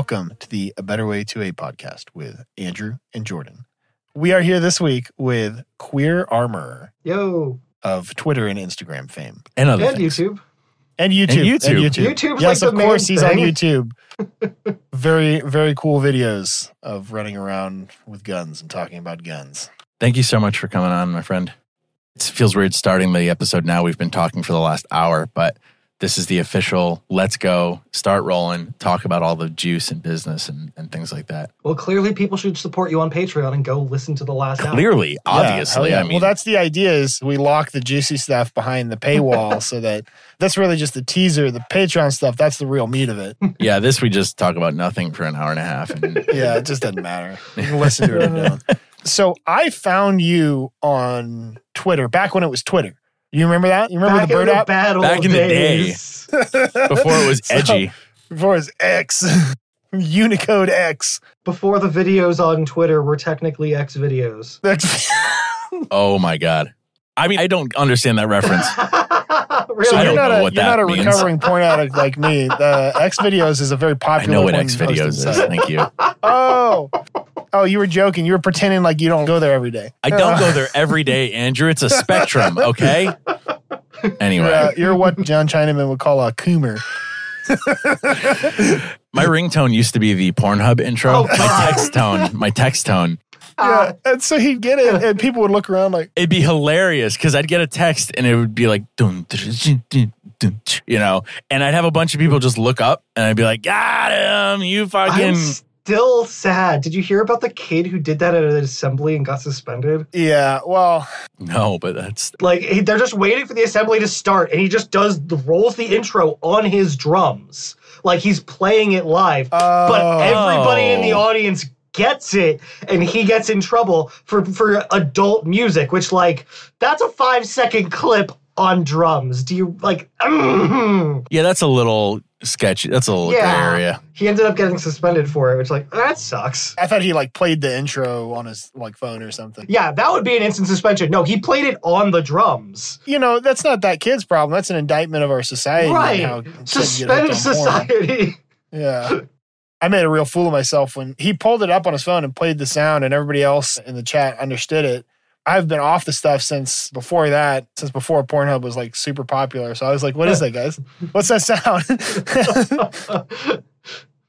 Hey, everybody, and welcome to the A Better Way to a podcast with Andrew and Jordan. We are here this week with Queer Armor Yo, of Twitter and Instagram fame. and other and things. YouTube. And YouTube. YouTube. YouTube's yes, like of the course, main he's on. YouTube. very, very cool videos of running around with guns and talking about guns. Thank you so much for coming on, my friend. It feels weird starting the episode now. We've been talking for the last hour, but this is the official let's go, start rolling, talk about all the juice and business and, and things like that. Well, clearly people should support you on Patreon and go listen to the last. Clearly, Yeah, hell obviously. yeah. I mean, well, that's the idea is we lock the juicy stuff behind the paywall so that that's really just the teaser. The Patreon stuff, that's the real meat of it. yeah, this we just talk about nothing for an hour and a half. And yeah, it just doesn't matter. You can listen to it. So I found you on Twitter back when it was Twitter. You remember that? You remember Back the bird in the app bad old Back in the day. days. before it was So- edgy. before it was X, Unicode X. Before the videos on Twitter were technically X videos. X. Oh my God. I mean, I don't understand that reference. really? So I you're don't not know a what you're that not a means. recovering porn addict like me. The X videos is a very popular. I popular. know what one X hosting videos is. site. Thank you. Oh, oh, you were joking. You were pretending like you don't go there every day. I don't go there every day, Andrew. It's a spectrum, okay? Anyway. You're, uh, you're what John Chinaman would call a coomer. My ringtone used to be the Pornhub intro. Oh, my text tone, my text tone. Yeah, and so he'd get it, and people would look around like, It'd be hilarious because I'd get a text and it would be like, dun, dun, dun, dun, dun, you know, and I'd have a bunch of people just look up and I'd be like, got him, you I'm fucking. Still sad. Did you hear about the kid who did that at an assembly and got suspended? yeah, well, No, but that's Like they're just waiting for the assembly to start, and he just does the rolls the intro on his drums, like he's playing it live. but oh, everybody in the audience gets it, and he gets in trouble for for adult music, which like that's a five second clip on drums. Do you like? mm yeah, that's a little sketchy. That's a little Yeah. gray area. He ended up getting suspended for it, which like that sucks. I thought he like played the intro on his like phone or something. Yeah, that would be an instant suspension. No, he played it on the drums. You know, that's not that kid's problem. That's an indictment of our society. Right. how Suspended hooked on porn. society. Yeah. I made a real fool of myself when he pulled it up on his phone and played the sound, and everybody else in the chat understood it. I've been off the stuff since before that, since before Pornhub was like super popular. So I was like, what is that, guys? What's that sound?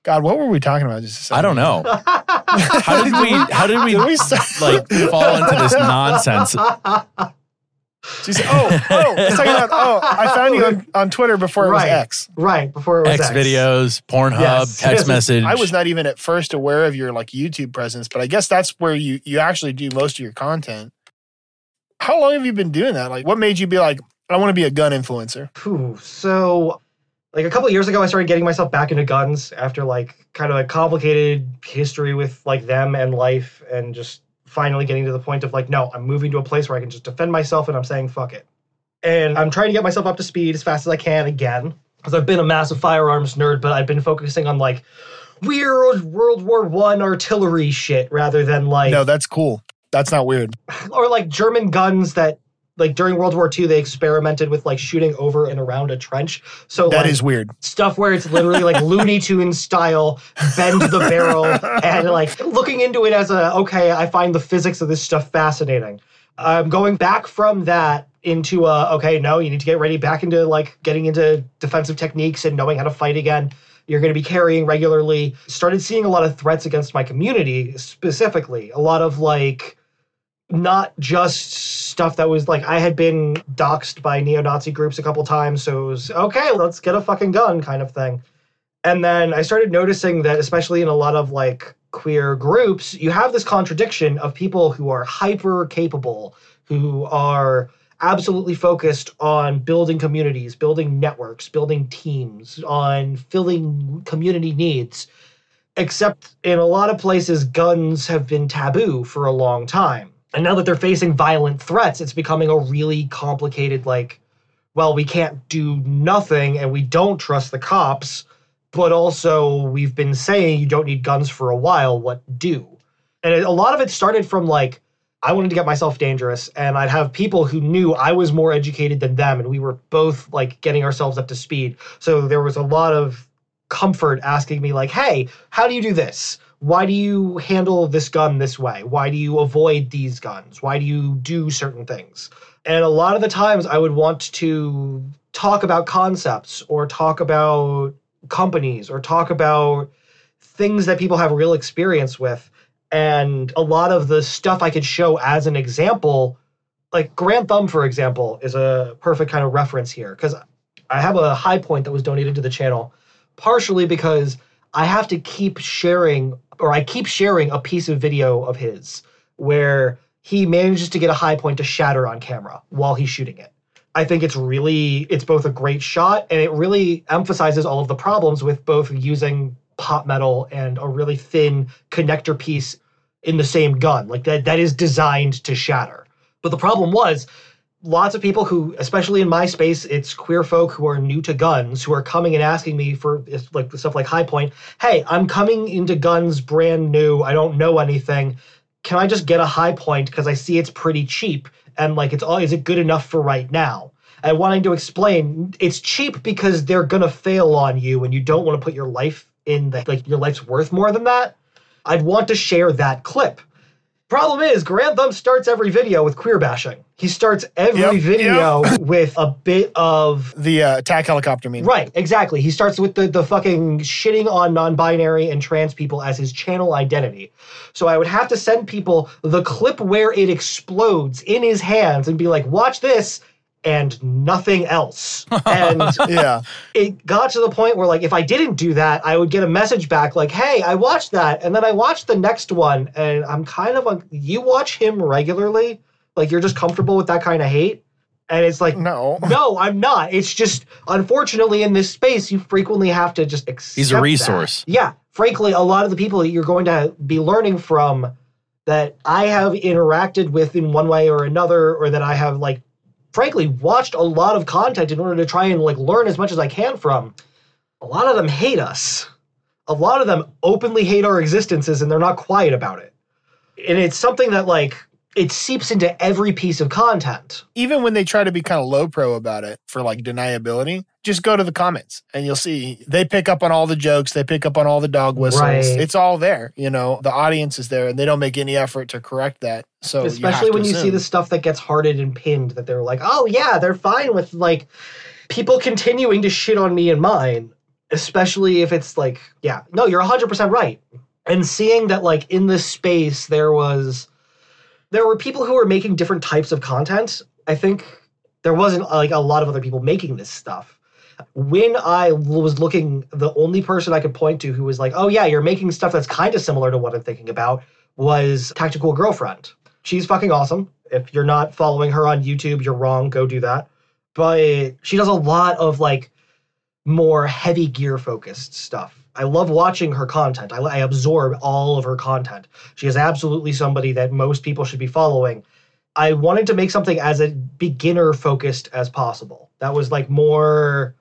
God, what were we talking about just I don't know. How did we, how did we Did we start- like fall into this nonsense? She said, oh, oh, let's about, oh, I found you on, on Twitter before it was Right. X. right before it was X X, videos, Pornhub, Yes. text message. I was not even at first aware of your like YouTube presence, but I guess that's where you you actually do most of your content. How long have you been doing that? Like, what made you be like, I want to be a gun influencer? Whew. So, like a couple of years ago, I started getting myself back into guns after like kind of a complicated history with like them and life, and just finally getting to the point of like, no, I'm moving to a place where I can just defend myself, and I'm saying fuck it. And I'm trying to get myself up to speed as fast as I can again, because I've been a massive firearms nerd, but I've been focusing on like weird World War One artillery shit rather than like no, that's cool. That's not weird. or like German guns that like during World War II they experimented with like shooting over and around a trench. So That like is weird. stuff where it's literally like Looney Tunes style, bend the barrel, and like looking into it as a okay, I find the physics of this stuff fascinating. I'm going back from that into a okay, no, you need to get ready back into like getting into defensive techniques and knowing how to fight again. You're going to be carrying regularly. Started seeing a lot of threats against my community specifically. A lot of like not just stuff that was like I had been doxxed by neo-Nazi groups a couple times, so it was okay, let's get a fucking gun kind of thing. And then I started noticing that especially in a lot of like queer groups, you have this contradiction of people who are hyper capable, who are absolutely focused on building communities, building networks, building teams, on filling community needs. Except in a lot of places, guns have been taboo for a long time. And now that they're facing violent threats, it's becoming a really complicated, like, well, we can't do nothing and we don't trust the cops, but also we've been saying you don't need guns for a while. What do? And a lot of it started from like, I wanted to get myself dangerous, and I'd have people who knew I was more educated than them, and we were both like getting ourselves up to speed. So there was a lot of comfort asking me, like, hey, how do you do this? Why do you handle this gun this way? Why do you avoid these guns? Why do you do certain things? And a lot of the times I would want to talk about concepts or talk about companies or talk about things that people have real experience with. And a lot of the stuff I could show as an example, like Garand Thumb, for example, is a perfect kind of reference here because I have a Hi-Point that was donated to the channel, partially because I have to keep sharing, or I keep sharing a piece of video of his where he manages to get a Hi-Point to shatter on camera while he's shooting it. I think it's really, it's both a great shot and it really emphasizes all of the problems with both using pot metal and a really thin connector piece in the same gun. Like that, that is designed to shatter. But the problem was, lots of people who, especially in my space, it's queer folk who are new to guns who are coming and asking me for like stuff like Hi-Point. Hey, I'm coming into guns brand new. I don't know anything. Can I just get a Hi-Point because I see it's pretty cheap and like it's all is it good enough for right now? And wanting to explain, it's cheap because they're gonna fail on you, and you don't want to put your life in the like your life's worth more than that. I'd want to share that clip Problem is, Garand Thumb starts every video with queer bashing. He starts every Yep, video with a bit of The uh, attack helicopter meme. right, exactly. He starts with the the fucking shitting on non-binary and trans people as his channel identity. So I would have to send people the clip where it explodes in his hands and be like, "Watch this." And nothing else. And Yeah. it got to the point where like if I didn't do that, I would get a message back like, "Hey, I watched that," and then I watched the next one, and I'm kind of like, "You watch him regularly? Like you're just comfortable with that kind of hate?" And it's like, No. no, I'm not. It's just unfortunately in this space, you frequently have to just accept. He's a that. resource. Yeah, frankly, a lot of the people that you're going to be learning from that I have interacted with in one way or another, or that I have like, frankly, watched a lot of content in order to try and like learn as much as I can from. A lot of them hate us. A lot of them openly hate our existences, and they're not quiet about it. And it's something that like it seeps into every piece of content. Even when they try to be kind of low pro about it for like deniability, just go to the comments and you'll see they pick up on all the jokes, they pick up on all the dog whistles. Right. It's all there. You know, the audience is there and they don't make any effort to correct that. So especially to when you see the stuff that gets hearted and pinned that they're like oh yeah they're fine with like people continuing to shit on me and mine especially if it's like yeah no you're 100% right and seeing that like in this space there was there were people who were making different types of content. I think there wasn't like a lot of other people making this stuff. When i was looking the only person i could point to who was like oh yeah you're making stuff that's kind of similar to what i'm thinking about was tactical girlfriend. She's fucking awesome. If you're not following her on youtube you're wrong. Go do that. But she does a lot of like more heavy gear focused stuff i love watching her content. I, I absorb all of her content. She is absolutely somebody that most people should be following. I wanted to make something as a beginner focused as possible. That was like more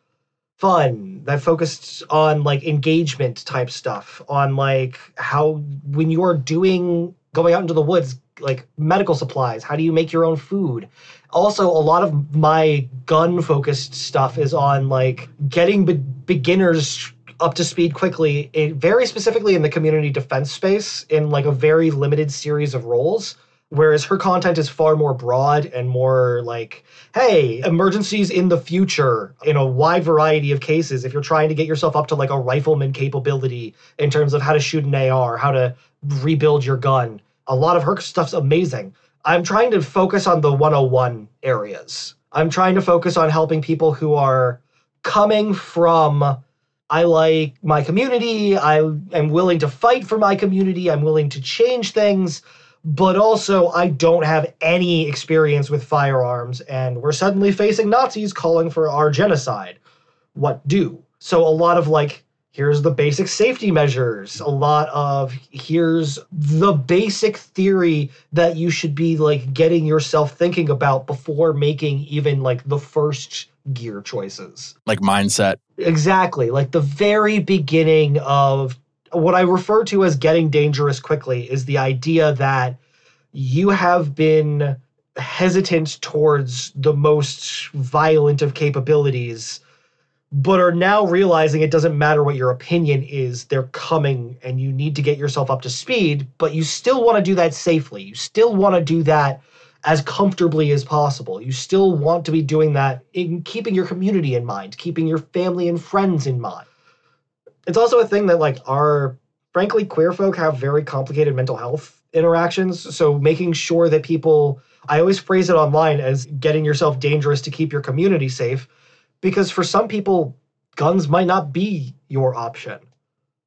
fun. That focused on like engagement type stuff on like how when you're doing going out into the woods like medical supplies how do you make your own food? Also a lot of my gun focused stuff is on like getting be- beginners up to speed quickly in, very specifically in the community defense space in like a very limited series of roles whereas her content is far more broad and more like hey emergencies in the future in a wide variety of cases. If you're trying to get yourself up to like a rifleman capability in terms of how to shoot an ar how to rebuild your gun a lot of her stuff's amazing. I'm trying to focus on the 101 areas. I'm trying to focus on helping people who are coming from I like my community. I am willing to fight for my community. I'm willing to change things, but also I don't have any experience with firearms, and we're suddenly facing Nazis calling for our genocide. What do? So, a lot of like, here's the basic safety measures, a lot of here's the basic theory that you should be like getting yourself thinking about before making even like the first gear choices. Like mindset. Exactly. Like the very beginning of what I refer to as getting dangerous quickly is the idea that you have been hesitant towards the most violent of capabilities but are now realizing it doesn't matter what your opinion is, they're coming and you need to get yourself up to speed, but you still want to do that safely. You still want to do that as comfortably as possible. You still want to be doing that in keeping your community in mind, keeping your family and friends in mind. It's also a thing that like our frankly queer folk have very complicated mental health interactions, so making sure that people I always phrase it online as getting yourself dangerous to keep your community safe because for some people guns might not be your option.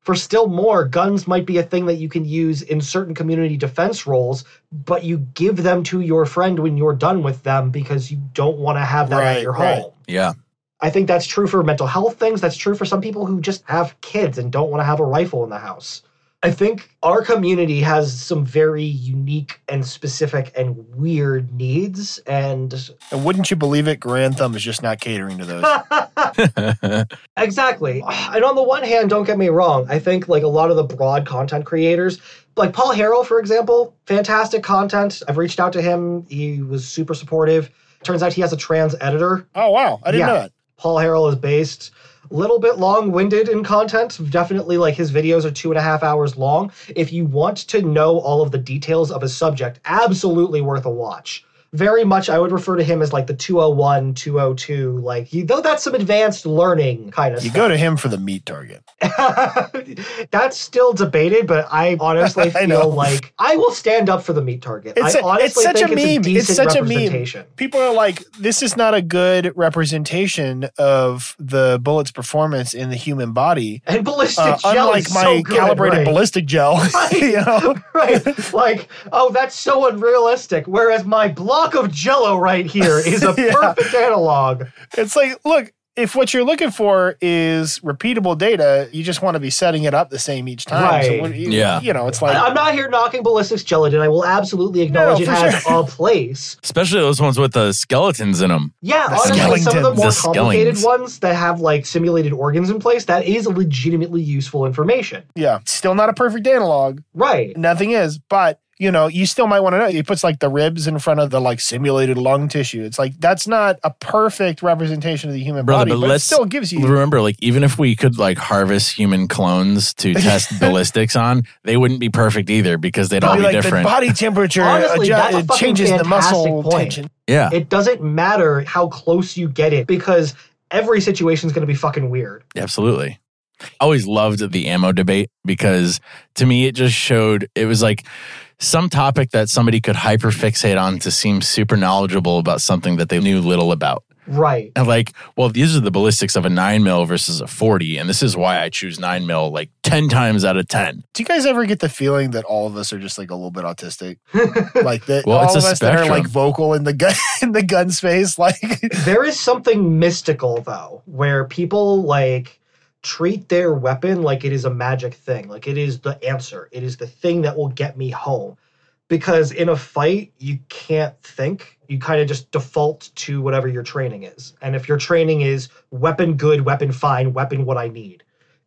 For still more, guns might be a thing that you can use in certain community defense roles, but you give them to your friend when you're done with them because you don't want to have that Right, at your right. home. Yeah. I think that's true for mental health things. That's true for some people who just have kids and don't want to have a rifle in the house. I think our community has some very unique and specific and weird needs. And And wouldn't you believe it? Garand Thumb is just not catering to those. exactly. And on the one hand, don't get me wrong, I think like a lot of the broad content creators, like Paul Harrell, for example, fantastic content. I've reached out to him, he was super supportive. Turns out he has a trans editor oh wow, I didn't Yeah. know that. Paul Harrell is based a little bit long-winded in content. Definitely, like his videos are two and a half hours long. If you want to know all of the details of a subject, absolutely worth a watch. Very much, I would refer to him as like the 201, 202. Like, he, though that's some advanced learning kind of You stuff. go to him for the meat target. that's still debated, but I honestly I feel like I will stand up for the meat target. It's I a- honestly it's such think a it's a meme. It's such a meme. People are like, this is not a good representation of the bullet's performance in the human body. And ballistic Uh, gel unlike is my so good, calibrated right? ballistic gel. Right. you know? right. Like, oh, that's so unrealistic. Whereas my block of jello right here is a Yeah. perfect analog. It's like, look, if what you're looking for is repeatable data, you just want to be setting it up the same each time. So Right. you, Yeah. You know, it's like, I- I'm not here knocking ballistics gelatin. I will absolutely acknowledge No, it has sure. a place. Especially those ones with the skeletons in them. Yeah, The honestly, some of the more The complicated skellings. ones that have like simulated organs in place, that is legitimately useful information. yeah, still not a perfect analog. Right. Nothing is, but you know, you still might want to know. He puts like the ribs in front of the like simulated lung tissue. It's like that's not a perfect representation of the human Brother, body, but but, it still gives you. Remember, like even if we could like harvest human clones to test ballistics on, they wouldn't be perfect either because they'd all Be be like different. the body temperature Honestly, adju- that's a it fucking changes the muscle fantastic point. tension. yeah, It doesn't matter how close you get it because every situation is going to be fucking weird. absolutely. I always loved the ammo debate because to me it just showed it was like some topic that somebody could hyperfixate on to seem super knowledgeable about something that they knew little about. Right. And like, well, these are the ballistics of a nine mil versus a 40, and this is why I choose nine mil like 10 times out of 10. Do you guys ever get the feeling that all of us are just like a little bit autistic? like that Well, all it's of a us that are like vocal in the gun in the gun space, like there is something mystical though, where people like treat their weapon like it is a magic thing, like it is the answer, it is the thing that will get me home. Because in a fight, you can't think. You kind of just default to whatever your training is. And if your training is weapon good, weapon fine, weapon what I need,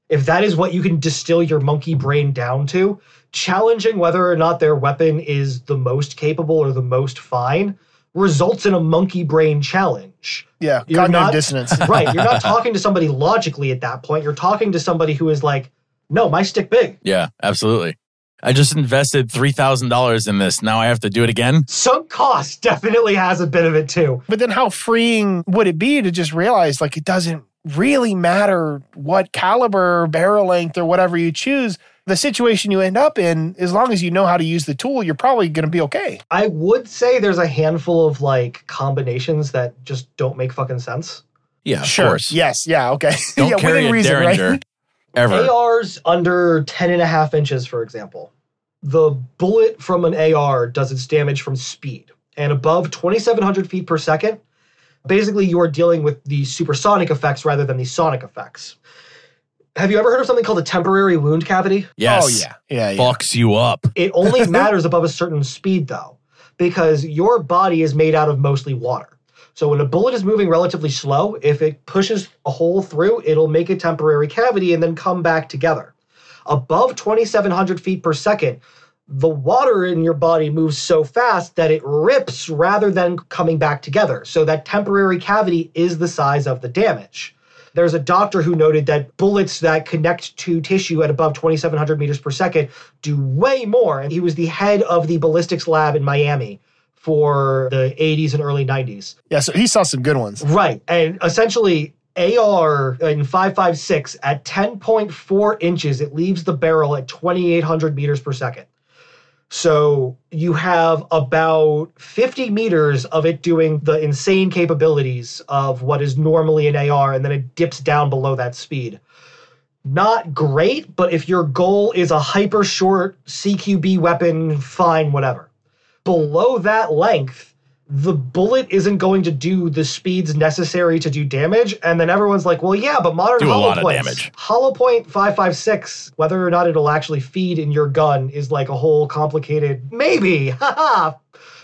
if that is what you can distill your monkey brain down to, challenging whether or not their weapon is the most capable or the most fine results in a monkey brain challenge. yeah, You're cognitive not- dissonance. right. You're not talking to somebody logically at that point. You're talking to somebody who is like, no, my stick big. Yeah, absolutely. I just invested $3,000 in this. Now I have to do it again. Sunk cost definitely has a bit of it too. But then how freeing would it be to just realize like it doesn't really matter what caliber, barrel length, or whatever you choose. The situation you end up in, as long as you know how to use the tool, you're probably going to be okay. I would say there's a handful of like combinations that just don't make fucking sense. Yeah, of course. Yes. Yeah. Okay. Don't yeah, carry within a reason, Derringer right? ever. ARs under 10 and a half inches, for example. The bullet from an AR does its damage from speed. And above 2,700 feet per second, basically you are dealing with the supersonic effects rather than the sonic effects. Have you ever heard of something called a temporary wound cavity? Oh, yes. Oh yeah. Yeah. Yeah. Fucks you up. It only matters above a certain speed, though, because your body is made out of mostly water. So when a bullet is moving relatively slow, if it pushes a hole through, it'll make a temporary cavity and then come back together. Above 2,700 feet per second, the water in your body moves so fast that it rips rather than coming back together. So that temporary cavity is the size of the damage. There's a doctor who noted that bullets that connect to tissue at above 2,700 meters per second do way more. And he was the head of the ballistics lab in Miami for the 80s and early 90s. Yeah, so he saw some good ones. Right. And essentially, AR in 556 at 10.4 inches, it leaves the barrel at 2,800 meters per second. So you have about 50 meters of it doing the insane capabilities of what is normally an AR, and then it dips down below that speed. Not great, but if your goal is a hyper short CQB weapon, fine, whatever. Below that length, the bullet isn't going to do the speeds necessary to do damage. And then everyone's like, well, yeah, but modern Do hollow points, hollow point 556, whether or not it'll actually feed in your gun is like a whole complicated maybe. Haha.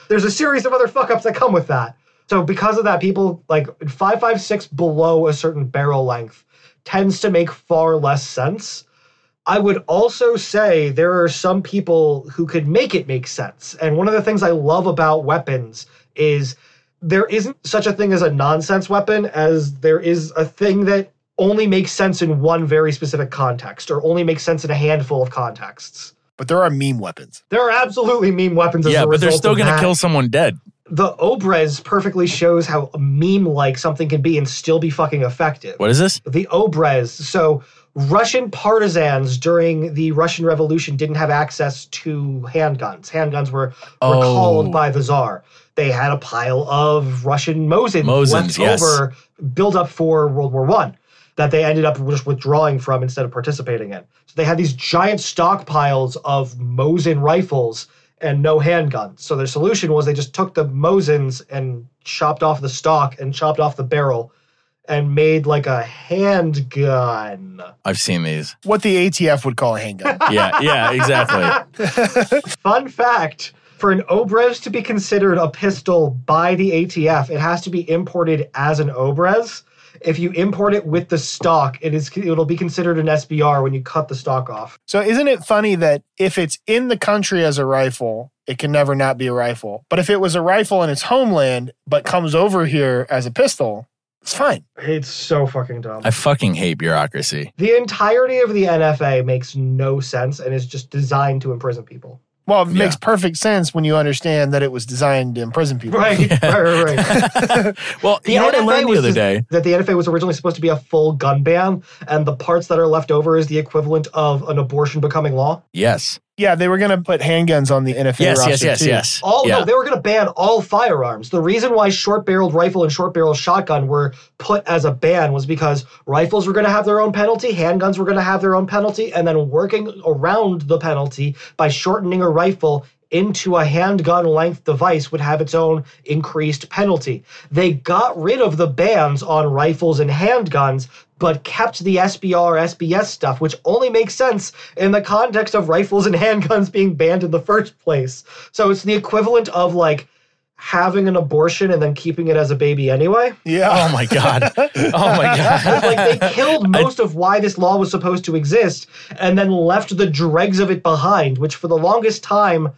There's a series of other fuck ups that come with that. So because of that, people like 556 below a certain barrel length tends to make far less sense. I would also say there are some people who could make it make sense. And one of the things I love about weapons is there isn't such a thing as a nonsense weapon as there is a thing that only makes sense in one very specific context or only makes sense in a handful of contexts. But there are meme weapons. There are absolutely meme weapons as yeah, a but they're still going to kill someone dead. The Obrez perfectly shows how meme like something can be and still be fucking effective What is this? the Obrez. So Russian partisans during the Russian Revolution didn't have access to handguns. Handguns were Oh. recalled by the Czar. They had a pile of Russian Mosin Mosins, left yes. over, built up for World War One, that they ended up just withdrawing from instead of participating in. So they had these giant stockpiles of Mosin rifles and no handguns. So their solution was they just took the Mosins and chopped off the stock and chopped off the barrel and made like a handgun. I've seen these. What the ATF would call a handgun. Yeah, yeah, exactly. Fun fact for an Obrez to be considered a pistol by the ATF, it has to be imported as an Obrez. If you import it with the stock, it is it'll be considered an SBR when you cut the stock off. so isn't it funny that if it's in the country as a rifle, it can never not be a rifle. But if it was a rifle in its homeland but comes over here as a pistol, it's fine. It's so fucking dumb. I fucking hate bureaucracy. the entirety of the NFA makes no sense and is just designed to imprison people. Well, it Yeah. makes perfect sense when you understand that it was designed to imprison people. Right, right, right, right. Well, The you know what I NFA learned the other day? that the NFA was originally supposed to be a full gun ban, and the parts that are left over is the equivalent of an abortion becoming law. Yes. Yeah, they were going to put handguns on the NFA Yes, roster yes, yes, too. yes. All yeah. no, they were going to ban all firearms. The reason why short-barreled rifle and short-barreled shotgun were put as a ban was because rifles were going to have their own penalty, handguns were going to have their own penalty, and then working around the penalty by shortening a rifle into a handgun length device would have its own increased penalty. They got rid of the bans on rifles and handguns, but kept the SBR, SBS stuff, which only makes sense in the context of rifles and handguns being banned in the first place. So it's the equivalent of like having an abortion and then keeping it as a baby anyway. Yeah. Oh my god. Oh my god. like they killed most of why this law was supposed to exist and then left the dregs of it behind, which for the longest time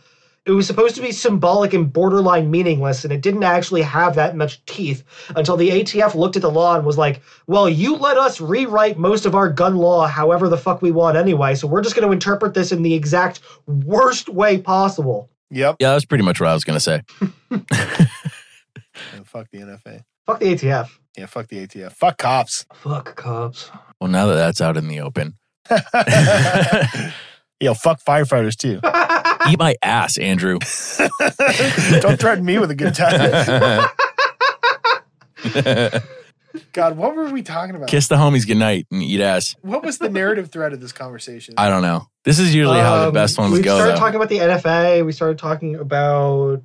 it was supposed to be symbolic and borderline meaningless, and it didn't actually have that much teeth until the ATF looked at the law and was like, well, you let us rewrite most of our gun law however the fuck we want anyway, so we're just going to interpret this in the exact worst way possible. Yep. Yeah, that's pretty much what I was going to say. And fuck the NFA. Fuck the ATF. Yeah, fuck the ATF. Fuck cops. Fuck cops. Well, now that that's out in the open, Yo, fuck firefighters too. eat my ass, Andrew. Don't threaten me with a good time. God, what were we talking about? Kiss the homies goodnight and eat ass. What was the narrative thread of this conversation? I don't know. This is usually how the Um, best ones we go. We started though. talking about the NFA. We started talking about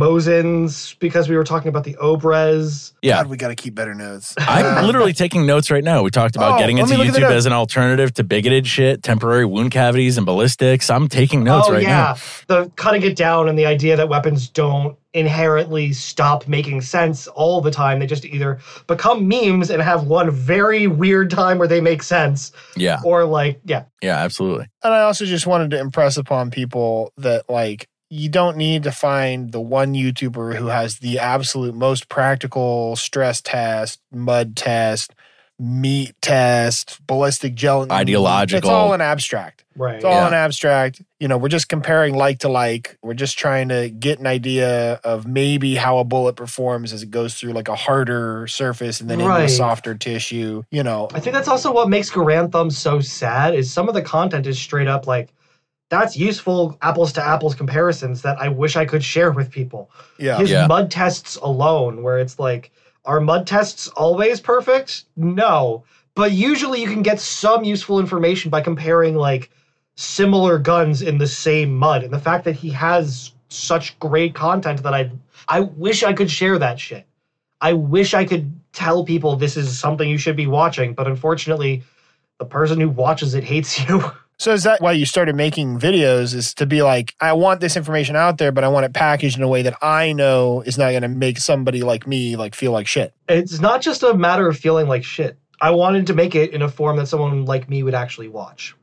Mosins because we were talking about the Obrez. yeah. God, we got to keep better notes. I'm Um, literally taking notes right now. We talked about Oh, getting into me look at the YouTube as an alternative to bigoted shit, temporary wound cavities, and ballistics. I'm taking notes oh right yeah, the cutting it down and the idea that weapons don't inherently stop making sense all the time. They just either become memes and have one very weird time where they make sense. Yeah. or like yeah, Yeah, absolutely. And I also just wanted to impress upon people that like you don't need to find the one YouTuber who has the absolute most practical stress test, mud test, meat test, ballistic gelatin. Mm, Ideological. It's all an abstract. Right. It's all Yeah. an abstract. You know, we're just comparing like to like. We're just trying to get an idea of maybe how a bullet performs as it goes through like a harder surface and then into a softer tissue. You know, I think that's also what makes Garand Thumb so sad is some of the content is straight up like that's useful apples to apples comparisons that I wish I could share with people. yeah. His Yeah. mud tests alone, where it's like, are mud tests always perfect? No. But usually you can get some useful information by comparing like similar guns in the same mud. And the fact that he has such great content that I I wish I could share that shit. I wish I could tell people this is something you should be watching, but unfortunately the person who watches it hates you. So is that why you started making videos? Is to be like, I want this information out there, but I want it packaged in a way that I know is not going to make somebody like me like feel like shit. it's not just a matter of feeling like shit. I wanted to make it in a form that someone like me would actually watch.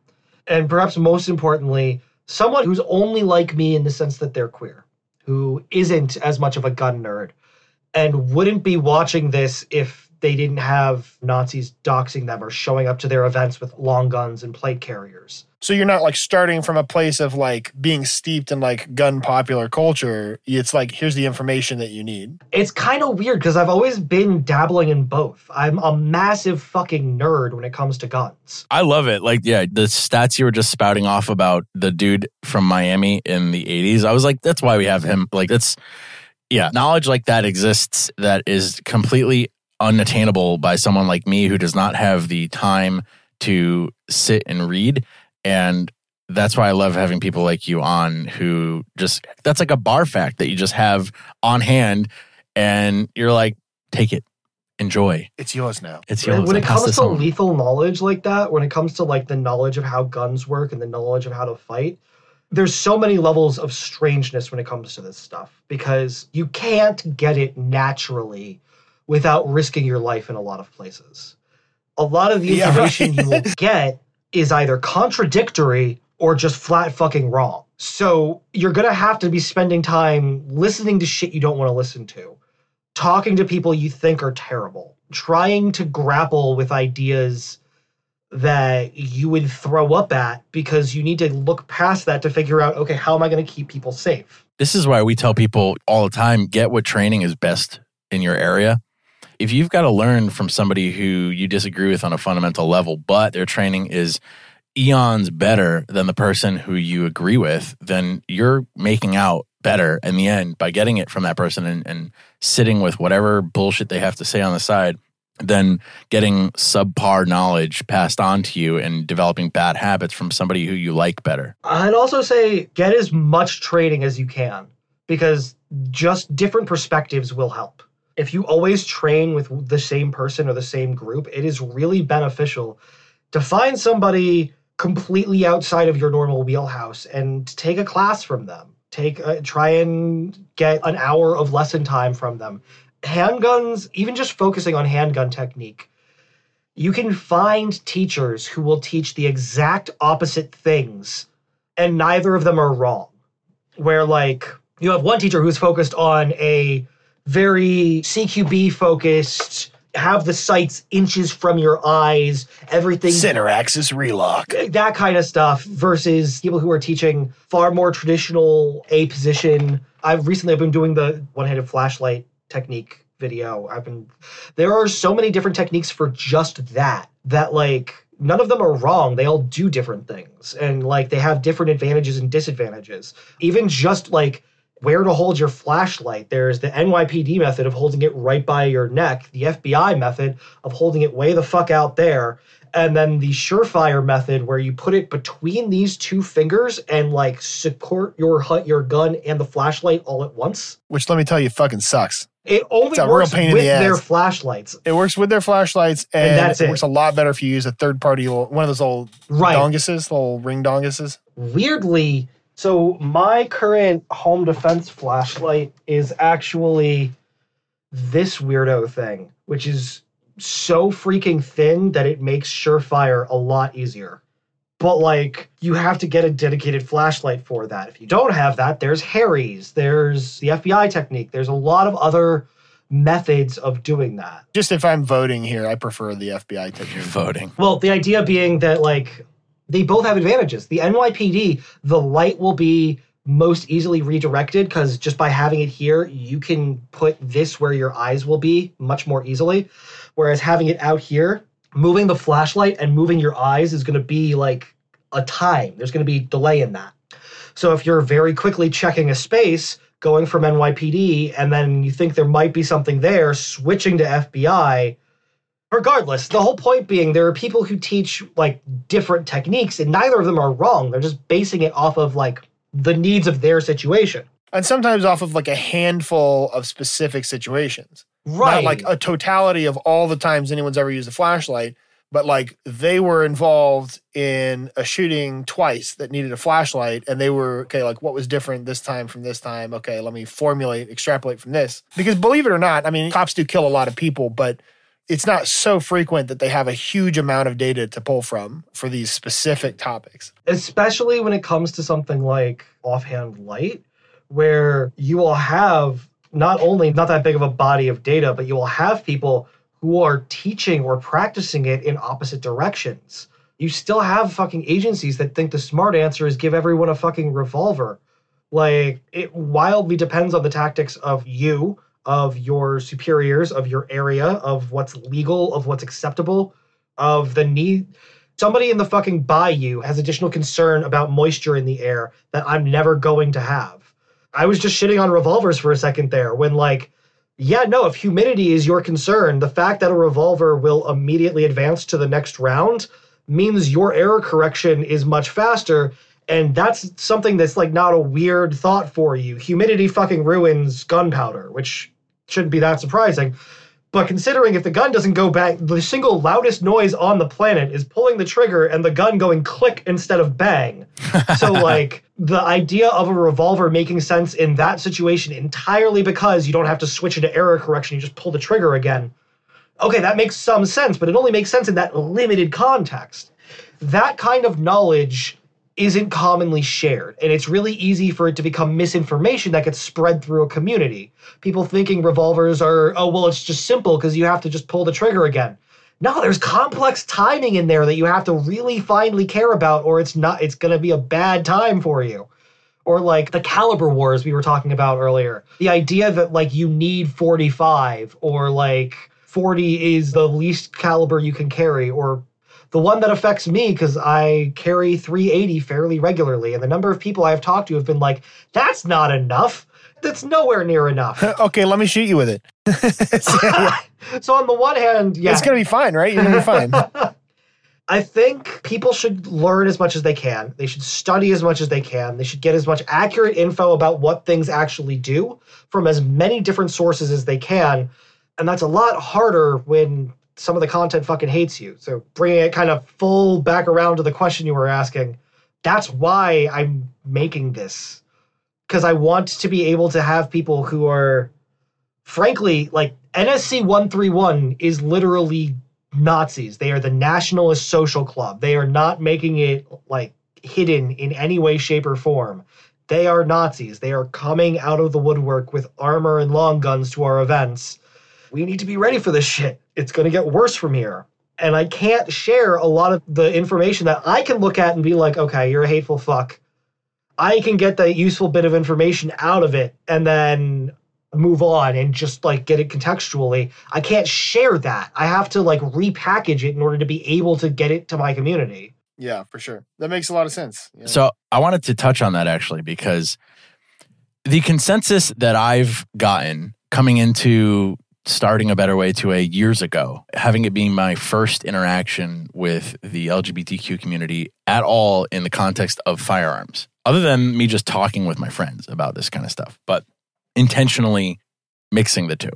And perhaps most importantly, someone who's only like me in the sense that they're queer, who isn't as much of a gun nerd, and wouldn't be watching this if they didn't have Nazis doxing them or showing up to their events with long guns and plate carriers. So you're not like starting from a place of like being steeped in like gun popular culture. It's like here's the information that you need. It's kind of weird because I've always been dabbling in both. I'm a massive fucking nerd when it comes to guns. I love it. Like, yeah, the stats you were just spouting off about the dude from Miami in the 80s, I was like, that's why we have him. Like, that's, yeah, knowledge like that exists that is completely unattainable by someone like me who does not have the time to sit and read. And that's why I love having people like you on who just, that's like a bar fact that you just have on hand and you're like, take it, enjoy. It's yours now. It's yours. when it comes to on. lethal knowledge like that, when it comes to like the knowledge of how guns work and the knowledge of how to fight, there's so many levels of strangeness when it comes to this stuff because you can't get it naturally without risking your life in a lot of places. A lot of the Yeah, information right. you will get is either contradictory or just flat fucking wrong. So you're going to have to be spending time listening to shit you don't want to listen to, talking to people you think are terrible, trying to grapple with ideas that you would throw up at because you need to look past that to figure out okay, how am I going to keep people safe? this is why we tell people all the time get what training is best in your area. If you've got to learn from somebody who you disagree with on a fundamental level, but their training is eons better than the person who you agree with, then you're making out better in the end by getting it from that person and, and sitting with whatever bullshit they have to say on the side than getting subpar knowledge passed on to you and developing bad habits from somebody who you like better. I'd also say get as much training as you can because just different perspectives will help. If you always train with the same person or the same group, it is really beneficial to find somebody completely outside of your normal wheelhouse and take a class from them. Take a, try and get an hour of lesson time from them. Handguns, even just focusing on handgun technique, you can find teachers who will teach the exact opposite things and neither of them are wrong. Where like you have one teacher who's focused on a very CQB focused, have the sights inches from your eyes, everything Center axis relock. Eh, that kind of stuff versus people who are teaching far more traditional A position. I've recently been doing the one-handed flashlight technique video. I've been there are so many different techniques for just that that like none of them are wrong. They all do different things and like they have different advantages and disadvantages. Even just like where to hold your flashlight. There's the NYPD method of holding it right by your neck, the FBI method of holding it way the fuck out there, and then the surefire method where you put it between these two fingers and like support your your gun and the flashlight all at once. Which let me tell you, fucking sucks. It only It's a real works with the their flashlights. It works with their flashlights, and, And that's it, it. works a lot better if you use a third party, one of those old Right. donguses, little ring donguses. weirdly, so my current home defense flashlight is actually this weirdo thing, which is so freaking thin that it makes surefire a lot easier. But like, you have to get a dedicated flashlight for that. If you don't have that, there's Harries, there's the FBI technique, there's a lot of other methods of doing that. Just if I'm voting here, I prefer the FBI technique. Voting. Well, the idea being that like they both have advantages. The NYPD, the light will be most easily redirected because just by having it here, you can put this where your eyes will be much more easily. Whereas having it out here, moving the flashlight and moving your eyes is going to be like a time. There's going to be delay in that. So if you're very quickly checking a space, going from NYPD, and then you think there might be something there, switching to FBI, regardless, the whole point being there are people who teach like different techniques, and neither of them are wrong. They're just basing it off of like the needs of their situation. And sometimes off of like a handful of specific situations. Right. Not like a totality of all the times anyone's ever used a flashlight, but like they were involved in a shooting twice that needed a flashlight and they were okay like what was different this time from this time okay let me formulate extrapolate from this because believe it or not i mean cops do kill a lot of people but it's not so frequent that they have a huge amount of data to pull from for these specific topics especially when it comes to something like offhand light where you will have not only not that big of a body of data but you will have people who are teaching or practicing it in opposite directions. You still have fucking agencies that think the smart answer is give everyone a fucking revolver. Like, it wildly depends on the tactics of you, of your superiors, of your area, of what's legal, of what's acceptable, of the need. Somebody in the fucking bayou has additional concern about moisture in the air that I'm never going to have. I was just shitting on revolvers for a second there when, like, yeah, no, if humidity is your concern, the fact that a revolver will immediately advance to the next round means your error correction is much faster. And that's something that's like not a weird thought for you. Humidity fucking ruins gunpowder, which shouldn't be that surprising. But considering if the gun doesn't go back, the single loudest noise on the planet is pulling the trigger and the gun going click instead of bang. so, like, the idea of a revolver making sense in that situation entirely because you don't have to switch into error correction, you just pull the trigger again. Okay, that makes some sense, but it only makes sense in that limited context. That kind of knowledge isn't commonly shared. And it's really easy for it to become misinformation that gets spread through a community. People thinking revolvers are, oh, well, it's just simple because you have to just pull the trigger again. No, there's complex timing in there that you have to really finely care about, or it's not, it's going to be a bad time for you. Or like the caliber wars we were talking about earlier. The idea that like you need 45 or like 40 is the least caliber you can carry or the one that affects me because I carry 380 fairly regularly, and the number of people I've talked to have been like, "That's not enough. That's nowhere near enough." okay, let me shoot you with it. so on the one hand, yeah, it's gonna be fine, right? You're gonna be fine. I think people should learn as much as they can. They should study as much as they can. They should get as much accurate info about what things actually do from as many different sources as they can. And that's a lot harder when some of the content fucking hates you. So bringing it kind of full back around to the question you were asking, that's why I'm making this. Because I want to be able to have people who are, frankly, like NSC 131 is literally Nazis. They are the Nationalist Social Club. They are not making it like hidden in any way, shape, or form. They are Nazis. They are coming out of the woodwork with armor and long guns to our events. We need to be ready for this shit. It's going to get worse from here. And I can't share a lot of the information that I can look at and be like, okay, you're a hateful fuck. I can get that useful bit of information out of it and then move on and just like get it contextually. I can't share that. I have to like repackage it in order to be able to get it to my community. Yeah, for sure. That makes a lot of sense. Yeah. So I wanted to touch on that actually because the consensus that I've gotten coming into starting a better way to a years ago, having it be my first interaction with the LGBTQ community at all in the context of firearms, other than me just talking with my friends about this kind of stuff, but intentionally mixing the two.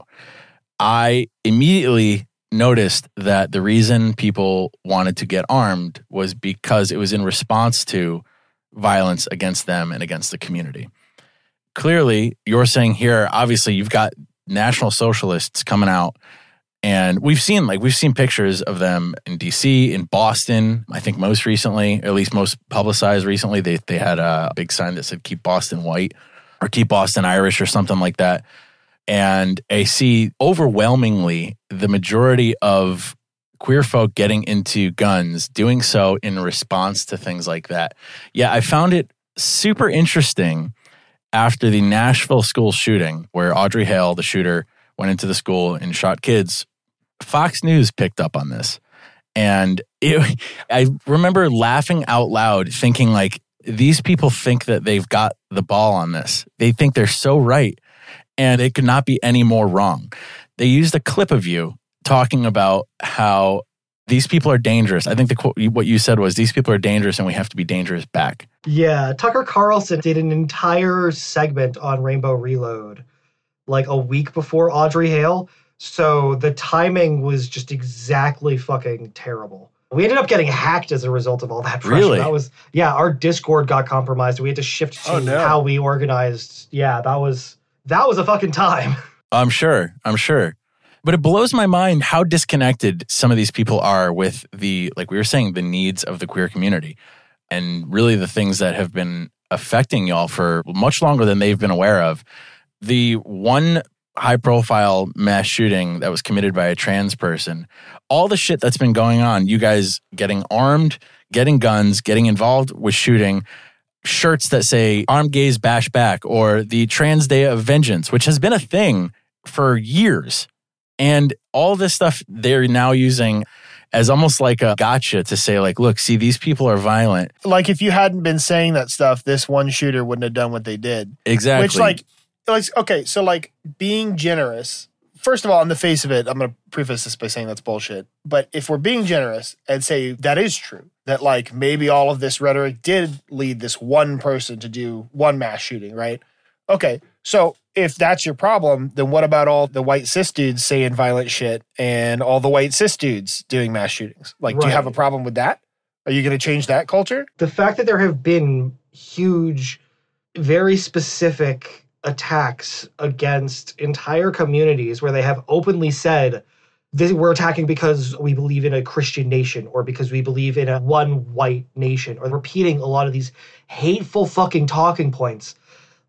I immediately noticed that the reason people wanted to get armed was because it was in response to violence against them and against the community. Clearly, you're saying here, obviously, you've got national socialists coming out and we've seen like we've seen pictures of them in DC, in Boston. I think most recently, at least most publicized recently, they they had a big sign that said "Keep Boston White" or "Keep Boston Irish" or something like that. And I see overwhelmingly the majority of queer folk getting into guns doing so in response to things like that. Yeah, I found it super interesting after the Nashville school shooting, where Audrey Hale, the shooter, went into the school and shot kids. Fox News picked up on this. And it, I remember laughing out loud, thinking, like, these people think that they've got the ball on this. They think they're so right, and it could not be any more wrong. They used a clip of you talking about how these people are dangerous. I think the quote, what you said was these people are dangerous and we have to be dangerous back. Yeah, Tucker Carlson did an entire segment on Rainbow Reload like a week before Audrey Hale. So the timing was just exactly fucking terrible. We ended up getting hacked as a result of all that pressure. Really? That was yeah, our Discord got compromised. We had to shift oh, to Oh, no. how we organized. Yeah, that was that was a fucking time. I'm sure. I'm sure. But it blows my mind how disconnected some of these people are with the, like we were saying, the needs of the queer community and really the things that have been affecting y'all for much longer than they've been aware of. The one high profile mass shooting that was committed by a trans person, all the shit that's been going on, you guys getting armed, getting guns, getting involved with shooting, shirts that say armed gays bash back or the trans day of vengeance, which has been a thing for years. And all this stuff they're now using as almost like a gotcha to say, like, look, see, these people are violent. Like if you hadn't been saying that stuff, this one shooter wouldn't have done what they did. Exactly. Which like like okay, so like being generous. First of all, on the face of it, I'm going to preface this by saying that's bullshit. But if we're being generous and say that is true, that like maybe all of this rhetoric did lead this one person to do one mass shooting, right? Okay, so if that's your problem, then what about all the white cis dudes saying violent shit and all the white cis dudes doing mass shootings? Like, do you have a problem with that? Are you going to change that culture? the fact that there have been huge, very specific attacks against entire communities where they have openly said, this, we're attacking because we believe in a Christian nation or because we believe in a one white nation, or repeating a lot of these hateful fucking talking points.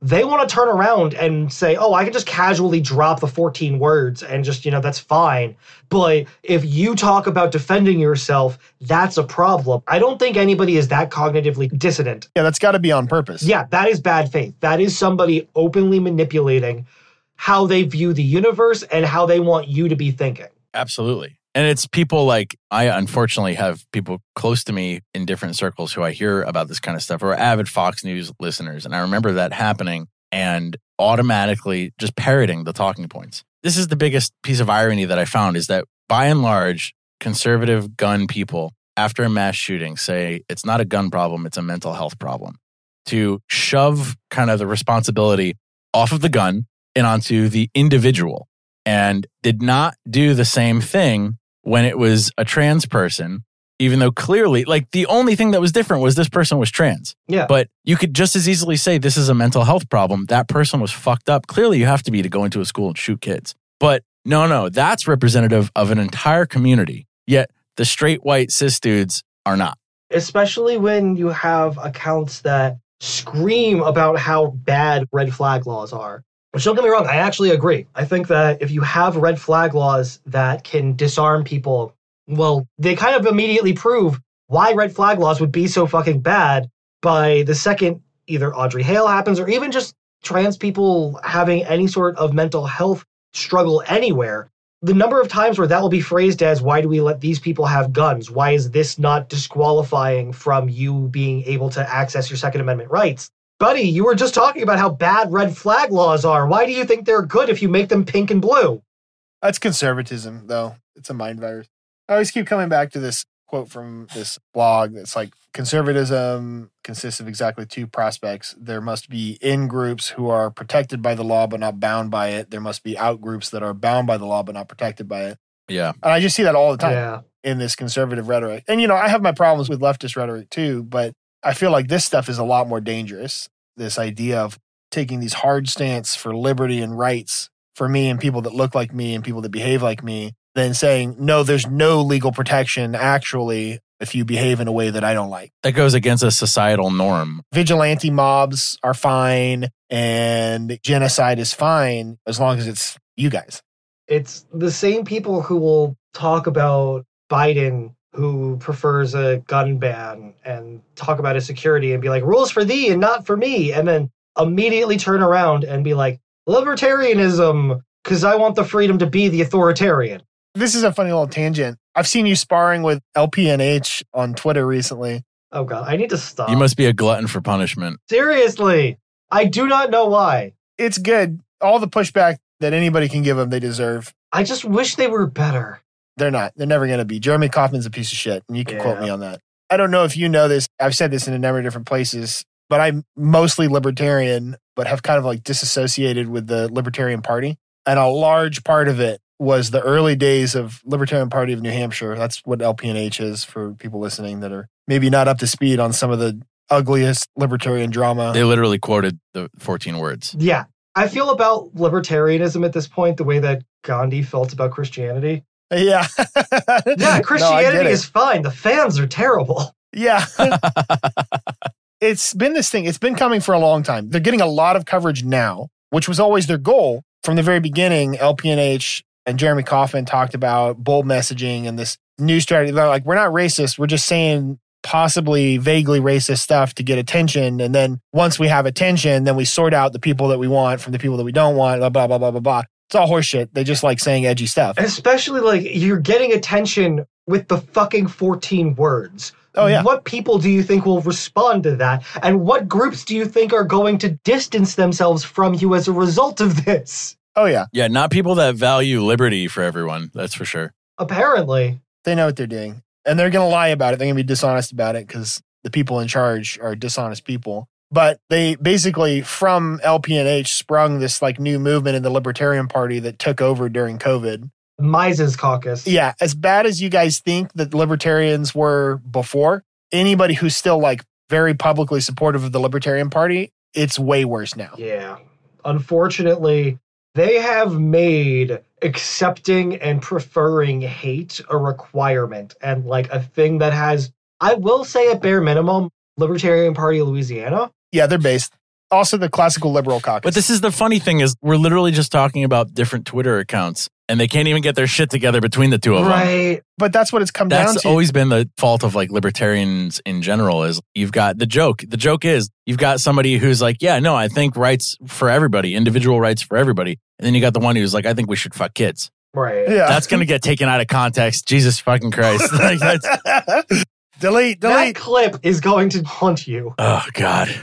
They want to turn around and say, oh, I can just casually drop the 14 words and just, you know, that's fine. But if you talk about defending yourself, that's a problem. I don't think anybody is that cognitively dissonant. Yeah, that's got to be on purpose. Yeah, that is bad faith. That is somebody openly manipulating how they view the universe and how they want you to be thinking. Absolutely. And it's people like I unfortunately have people close to me in different circles who I hear about this kind of stuff or avid Fox News listeners. And I remember that happening and automatically just parroting the talking points. This is the biggest piece of irony that I found is that by and large, conservative gun people after a mass shooting say it's not a gun problem, it's a mental health problem. To shove kind of the responsibility off of the gun and onto the individual and did not do the same thing when it was a trans person, even though clearly, like the only thing that was different was this person was trans. Yeah. But you could just as easily say this is a mental health problem. That person was fucked up. Clearly, you have to be to go into a school and shoot kids. But no, no, that's representative of an entire community. Yet the straight white cis dudes are not. especially when you have accounts that scream about how bad red flag laws are. Which don't get me wrong, I actually agree. I think that if you have red flag laws that can disarm people, well, they kind of immediately prove why red flag laws would be so fucking bad by the second either Audrey Hale happens or even just trans people having any sort of mental health struggle anywhere. The number of times where that will be phrased as why do we let these people have guns? Why is this not disqualifying from you being able to access your second amendment rights buddy you were just talking about how bad red flag laws are why do you think they're good if you make them pink and blue That's conservatism, though. It's a mind virus. I always keep coming back to this quote from this blog that's like conservatism consists of exactly two prospects. There must be in groups who are protected by the law but not bound by it. There must be out groups that are bound by the law but not protected by it. Yeah. And I just see that all the time yeah in this conservative rhetoric. And, you know, I have my problems with leftist rhetoric too, but I feel like this stuff is a lot more dangerous. This idea of taking these hard stance for liberty and rights for me and people that look like me and people that behave like me, than saying, no, there's no legal protection actually if you behave in a way that I don't like. That goes against a societal norm. Vigilante mobs are fine and genocide is fine as long as it's you guys. It's the same people who will talk about Biden who prefers a gun ban and talk about his security and be like, rules for thee and not for me. And then immediately turn around and be like, libertarianism, because I want the freedom to be the authoritarian. This is a funny little tangent. I've seen you sparring with LPNH on Twitter recently. Oh, God, I need to stop. You must be a glutton for punishment. Seriously, I do not know why. It's good. All the pushback that anybody can give them, they deserve. I just wish they were better. They're not. They're never going to be. Jeremy Kaufman's a piece of shit, and you can quote me on that. I don't know if you know this. I've said this in a number of different places, but I'm mostly libertarian, but have kind of like disassociated with the Libertarian Party. And a large part of it was the early days of Libertarian Party of New Hampshire. That's what LPNH is for people listening that are maybe not up to speed on some of the ugliest libertarian drama. They literally quoted the 14 words. Yeah. I feel about libertarianism at this point the way that Gandhi felt about Christianity. Yeah. Yeah, No, Christianity it. is fine. The fans are terrible. Yeah. it's been this thing. It's been coming for a long time. They're getting a lot of coverage now, which was always their goal from the very beginning. LPNH and Jeremy Kaufman talked about bold messaging and this new strategy. They're like, we're not racist. We're just saying possibly vaguely racist stuff to get attention. And then once we have attention, then we sort out the people that we want from the people that we don't want, blah, blah, blah, blah, blah, blah. It's all horseshit. They just like saying edgy stuff. Especially like you're getting attention with the fucking 14 words. Oh, yeah. What people do you think will respond to that? And what groups do you think are going to distance themselves from you as a result of this? Oh, yeah. Yeah, not people that value liberty for everyone. That's for sure. Apparently. They know what they're doing. And they're going to lie about it. They're going to be dishonest about it because the people in charge are dishonest people. But they basically, from LPNH, sprung this like new movement in the Libertarian Party that took over during COVID. Mises Caucus. Yeah, as bad as you guys think that libertarians were before, anybody who's still like very publicly supportive of the Libertarian Party, it's way worse now. Yeah. Unfortunately, they have made accepting and preferring hate a requirement and like a thing that has, I will say at bare minimum, Libertarian Party of Louisiana. Yeah, they're based. Also, the classical liberal caucus. But this is the funny thing is we're literally just talking about different Twitter accounts and they can't even get their shit together between the two of them. Right. but that's what it's come down That's to. always been the fault of like libertarians in general is you've got the joke. The joke is you've got somebody who's like, yeah, no, I think rights for everybody, individual rights for everybody. And then you got the one who's like, I think we should fuck kids. Right. yeah. That's going to get taken out of context. Jesus fucking Christ. like that's, delete, That delete. clip is going to haunt you. oh God.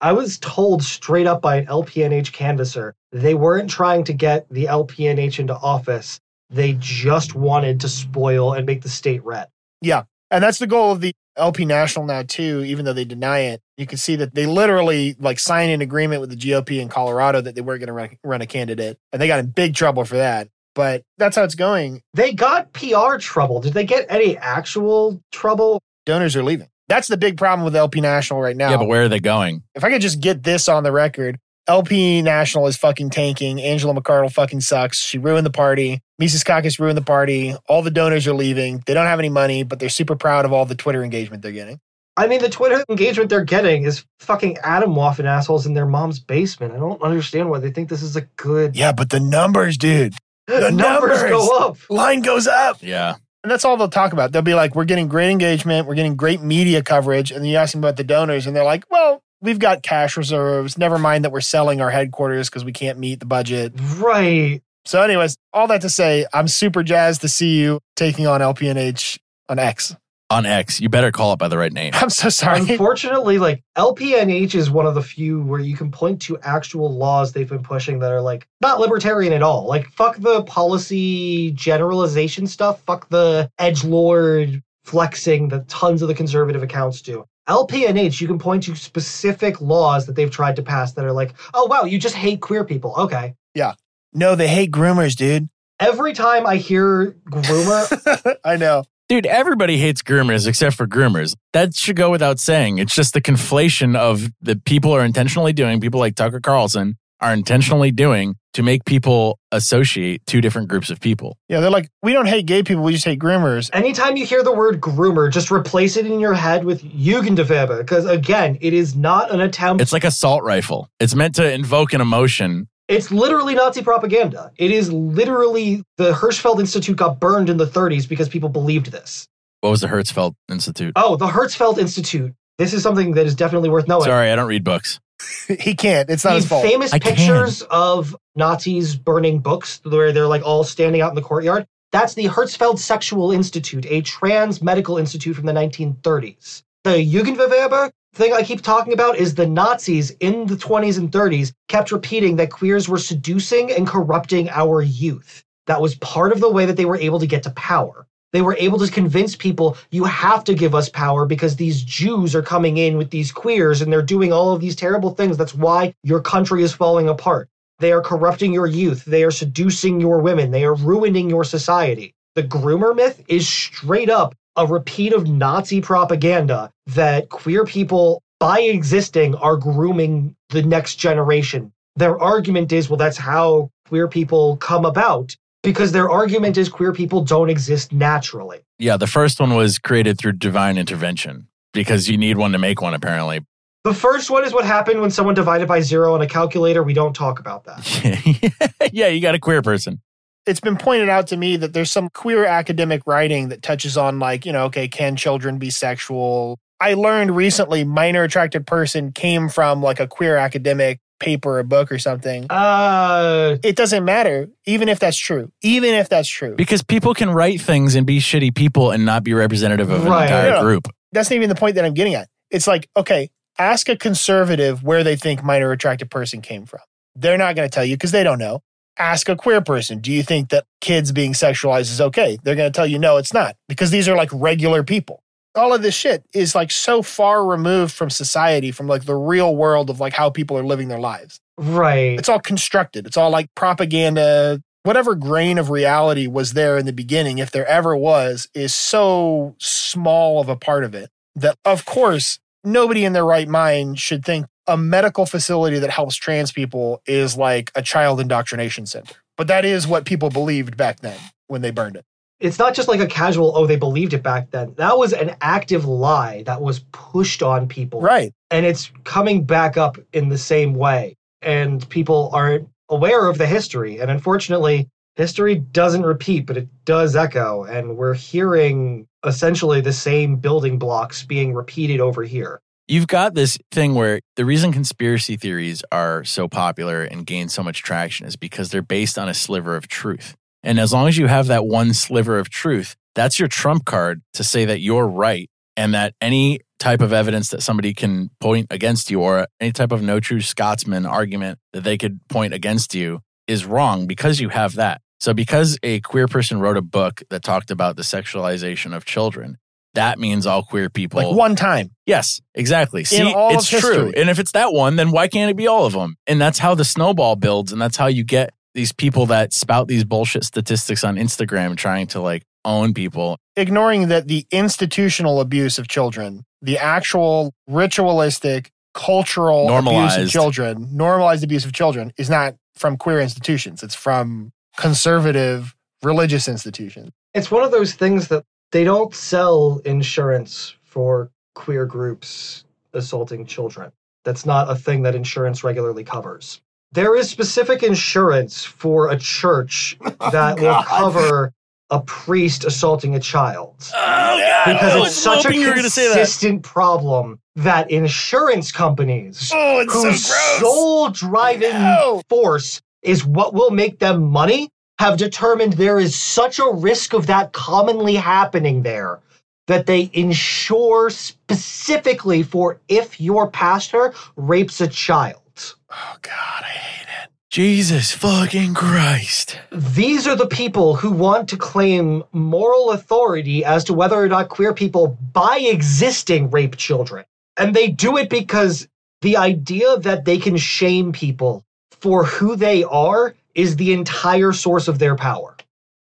I was told straight up by an LPNH canvasser they weren't trying to get the LPNH into office. They just wanted to spoil and make the state red. Yeah. And that's the goal of the LP National now too, even though they deny it. You can see that they literally like signed an agreement with the GOP in Colorado that they weren't going to run, run a candidate. And they got in big trouble for that. But that's how it's going. They got PR trouble. Did they get any actual trouble? Donors are leaving. That's the big problem with LP National right now. Yeah, but where are they going? if I could just get this on the record, LP National is fucking tanking. Angela McArdle fucking sucks. She ruined the party. Mises Caucus ruined the party. All the donors are leaving. They don't have any money, but they're super proud of all the Twitter engagement they're getting. I mean, the Twitter engagement they're getting is fucking Atomwaffen assholes in their mom's basement. I don't understand why they think this is a good. Yeah, but the numbers, dude. the numbers, numbers. go up. Line goes up. Yeah. And that's all they'll talk about. They'll be like, we're getting great engagement, we're getting great media coverage. And then you ask them about the donors, and they're like, well, we've got cash reserves. Never mind that we're selling our headquarters because we can't meet the budget. Right. So, anyways, all that to say, I'm super jazzed to see you taking on LPNH on X. On X. You better call it by the right name. I'm so sorry. Unfortunately, like LPNH is one of the few where you can point to actual laws they've been pushing that are like not libertarian at all. Like fuck the policy generalization stuff. Fuck the edge lord flexing that tons of the conservative accounts do. LPNH, you can point to specific laws that they've tried to pass that are like, oh wow, you just hate queer people. Okay. Yeah. No, they hate groomers, dude. Every time I hear groomer, I know. Dude, everybody hates groomers except for groomers. That should go without saying. It's just the conflation of the people are intentionally doing, people like Tucker Carlson are intentionally doing to make people associate two different groups of people. Yeah, they're like, we don't hate gay people, we just hate groomers. Anytime you hear the word groomer, just replace it in your head with Jugendverderber, because again, it is not an attempt. It's like a assault rifle. It's meant to invoke an emotion. It's literally Nazi propaganda. It is literally the Hirschfeld Institute got burned in the 30s because people believed this. What was the Hirschfeld Institute? Oh, the Hirschfeld Institute. This is something that is definitely worth knowing. Sorry, I don't read books. he can't. It's not the his fault. famous I can. pictures of Nazis burning books where they're like all standing out in the courtyard. That's the Hirschfeld Sexual Institute, a trans medical institute from the 1930s. The Jugendverderber thing I keep talking about is the Nazis in the 20s and 30s kept repeating that queers were seducing and corrupting our youth. That was part of the way that they were able to get to power. They were able to convince people you have to give us power because these Jews are coming in with these queers and they're doing all of these terrible things. That's why your country is falling apart. They are corrupting your youth. They are seducing your women. They are ruining your society. The groomer myth is straight up a repeat of Nazi propaganda that queer people, by existing, are grooming the next generation. Their argument is, well, that's how queer people come about because their argument is queer people don't exist naturally. Yeah, the first one was created through divine intervention because you need one to make one, apparently. The first one is what happened when someone divided by zero on a calculator. We don't talk about that. yeah, you got a queer person. It's been pointed out to me that there's some queer academic writing that touches on like you know okay can children be sexual i learned recently minor attracted person came from like a queer academic paper or book or something Uh, it doesn't matter even if that's true even if that's true Because people can write things and be shitty people and not be representative of an Right. entire Yeah. group. that's not even the point that i'm getting at it's like okay ask a conservative where they think minor attracted person came from they're not going to tell you because they don't know ask a queer person do you think that kids being sexualized is okay? They're going to tell you no it's not because these are like regular people. All of this shit is like so far removed from society from like the real world of like how people are living their lives. Right. it's all constructed. It's all like propaganda. Whatever grain of reality was there in the beginning if there ever was is so small of a part of it that of course nobody in their right mind should think a medical facility that helps trans people is like a child indoctrination center but that is what people believed back then when they burned it It's not just like a casual, oh, they believed it back then. That was an active lie that was pushed on people. right And it's coming back up in the same way. And people aren't aware of the history. And unfortunately, history doesn't repeat, but it does echo. And we're hearing essentially the same building blocks being repeated over here. You've got this thing where the reason conspiracy theories are so popular and gain so much traction is because they're based on a sliver of truth. And as long as you have that one sliver of truth, that's your trump card to say that you're right and that any type of evidence that somebody can point against you or any type of no true Scotsman argument that they could point against you is wrong because you have that. So, because a queer person wrote a book that talked about the sexualization of children, that means all queer people. like one time Yes, exactly. See, it's true. And if it's that one, then why can't it be all of them? And that's how the snowball builds. And that's how you get these people that spout these bullshit statistics on Instagram trying to like own people. ignoring that the institutional abuse of children, the actual ritualistic, cultural abuse of children, normalized abuse of children, is not from queer institutions. It's from conservative religious institutions. It's one of those things that they don't sell insurance for queer groups assaulting children. That's not a thing that insurance regularly covers. There is specific insurance for a church that will cover a priest assaulting a child. Oh God! Because it's such a consistent problem that insurance companies Oh, it's whose sole driving No. force is what will make them money have determined there is such a risk of that commonly happening there that they insure specifically for if your pastor rapes a child. Oh God, I hate it. Jesus fucking Christ! These are the people who want to claim moral authority as to whether or not queer people, by existing, rape children. And they do it because the idea that they can shame people for who they are is the entire source of their power.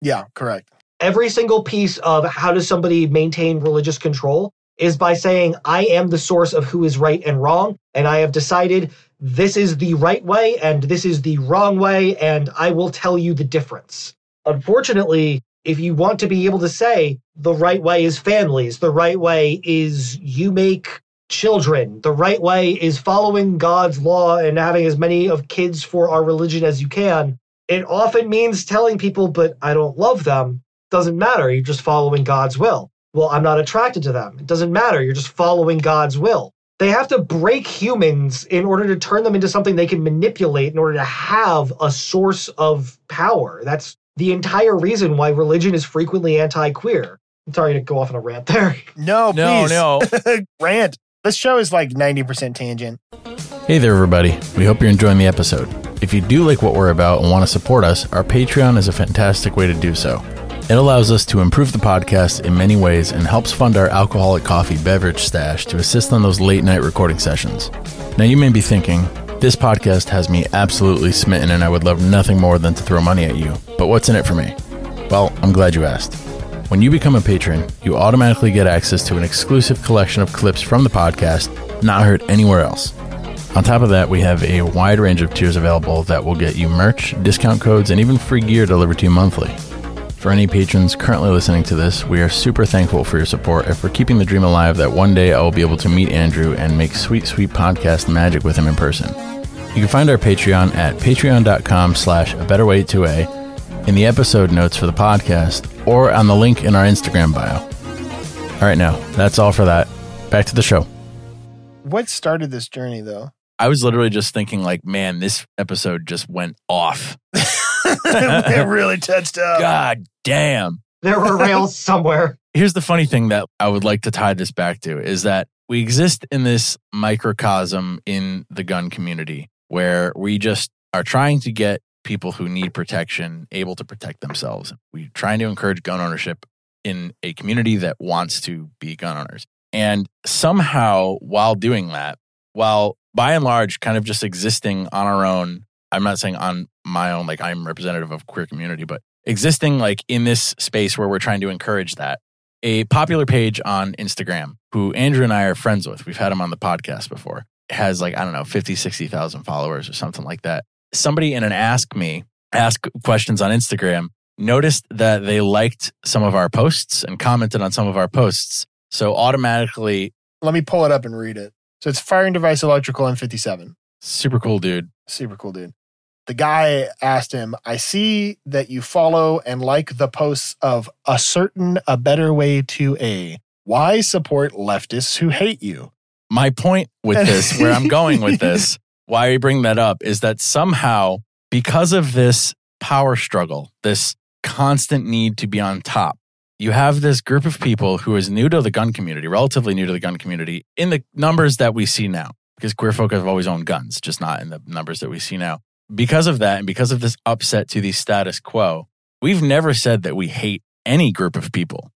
Yeah, correct. Every single piece of how does somebody maintain religious control is by saying, I am the source of who is right and wrong, and I have decided this is the right way and this is the wrong way, and I will tell you the difference. Unfortunately, if you want to be able to say the right way is families, the right way is you make children, the right way is following God's law and having as many of kids for our religion as you can, it often means telling people, but I don't love them. Doesn't matter. You're just following God's will. Well, I'm not attracted to them. It doesn't matter. You're just following God's will. They have to break humans in order to turn them into something they can manipulate in order to have a source of power. That's the entire reason why religion is frequently anti queer. I'm sorry to go off on a rant there. No, No, please. no. rant. This show is like 90% tangent. Hey there, everybody. We hope you're enjoying the episode. If you do like what we're about and want to support us, our Patreon is a fantastic way to do so. It allows us to improve the podcast in many ways and helps fund our alcoholic coffee beverage stash to assist on those late night recording sessions. Now, you may be thinking, this podcast has me absolutely smitten and I would love nothing more than to throw money at you. But what's in it for me? Well, I'm glad you asked. When you become a patron, you automatically get access to an exclusive collection of clips from the podcast not heard anywhere else. On top of that, we have a wide range of tiers available that will get you merch, discount codes, and even free gear delivered to you monthly. For any patrons currently listening to this, we are super thankful for your support and for keeping the dream alive that one day I will be able to meet Andrew and make sweet, sweet podcast magic with him in person. You can find our Patreon at patreon.com slash a better way to a in the episode notes for the podcast or on the link in our Instagram bio. All right, now that's all for that. Back to the show. What started this journey, though? I was literally just thinking, like, man, this episode just went off. it really touched up. God damn. There were rails somewhere. Here's the funny thing that I would like to tie this back to is that we exist in this microcosm in the gun community where we just are trying to get people who need protection able to protect themselves. We're trying to encourage gun ownership in a community that wants to be gun owners. And somehow, while doing that, while by and large kind of just existing on our own, I'm not saying on my own, like I'm representative of queer community, but existing like in this space where we're trying to encourage that. A popular page on Instagram, who Andrew and I are friends with, we've had him on the podcast before, has like, I don't know, 50, 60,000 followers or something like that. Somebody in an Ask Me, ask questions on Instagram, noticed that they liked some of our posts and commented on some of our posts. So automatically, Let me pull it up and read it. So it's Firing Device Electrical M57. super cool dude. Super cool dude. The guy asked him, I see that you follow and like the posts of a certain a better way to a. Why support leftists who hate you? my point with this, where I'm going with this, why I bring that up is that somehow, because of this power struggle, this constant need to be on top, you have this group of people who is new to the gun community, relatively new to the gun community, in the numbers that we see now, because queer folk have always owned guns, just not in the numbers that we see now. Because of that, and because of this upset to the status quo, we've never said that we hate any group of people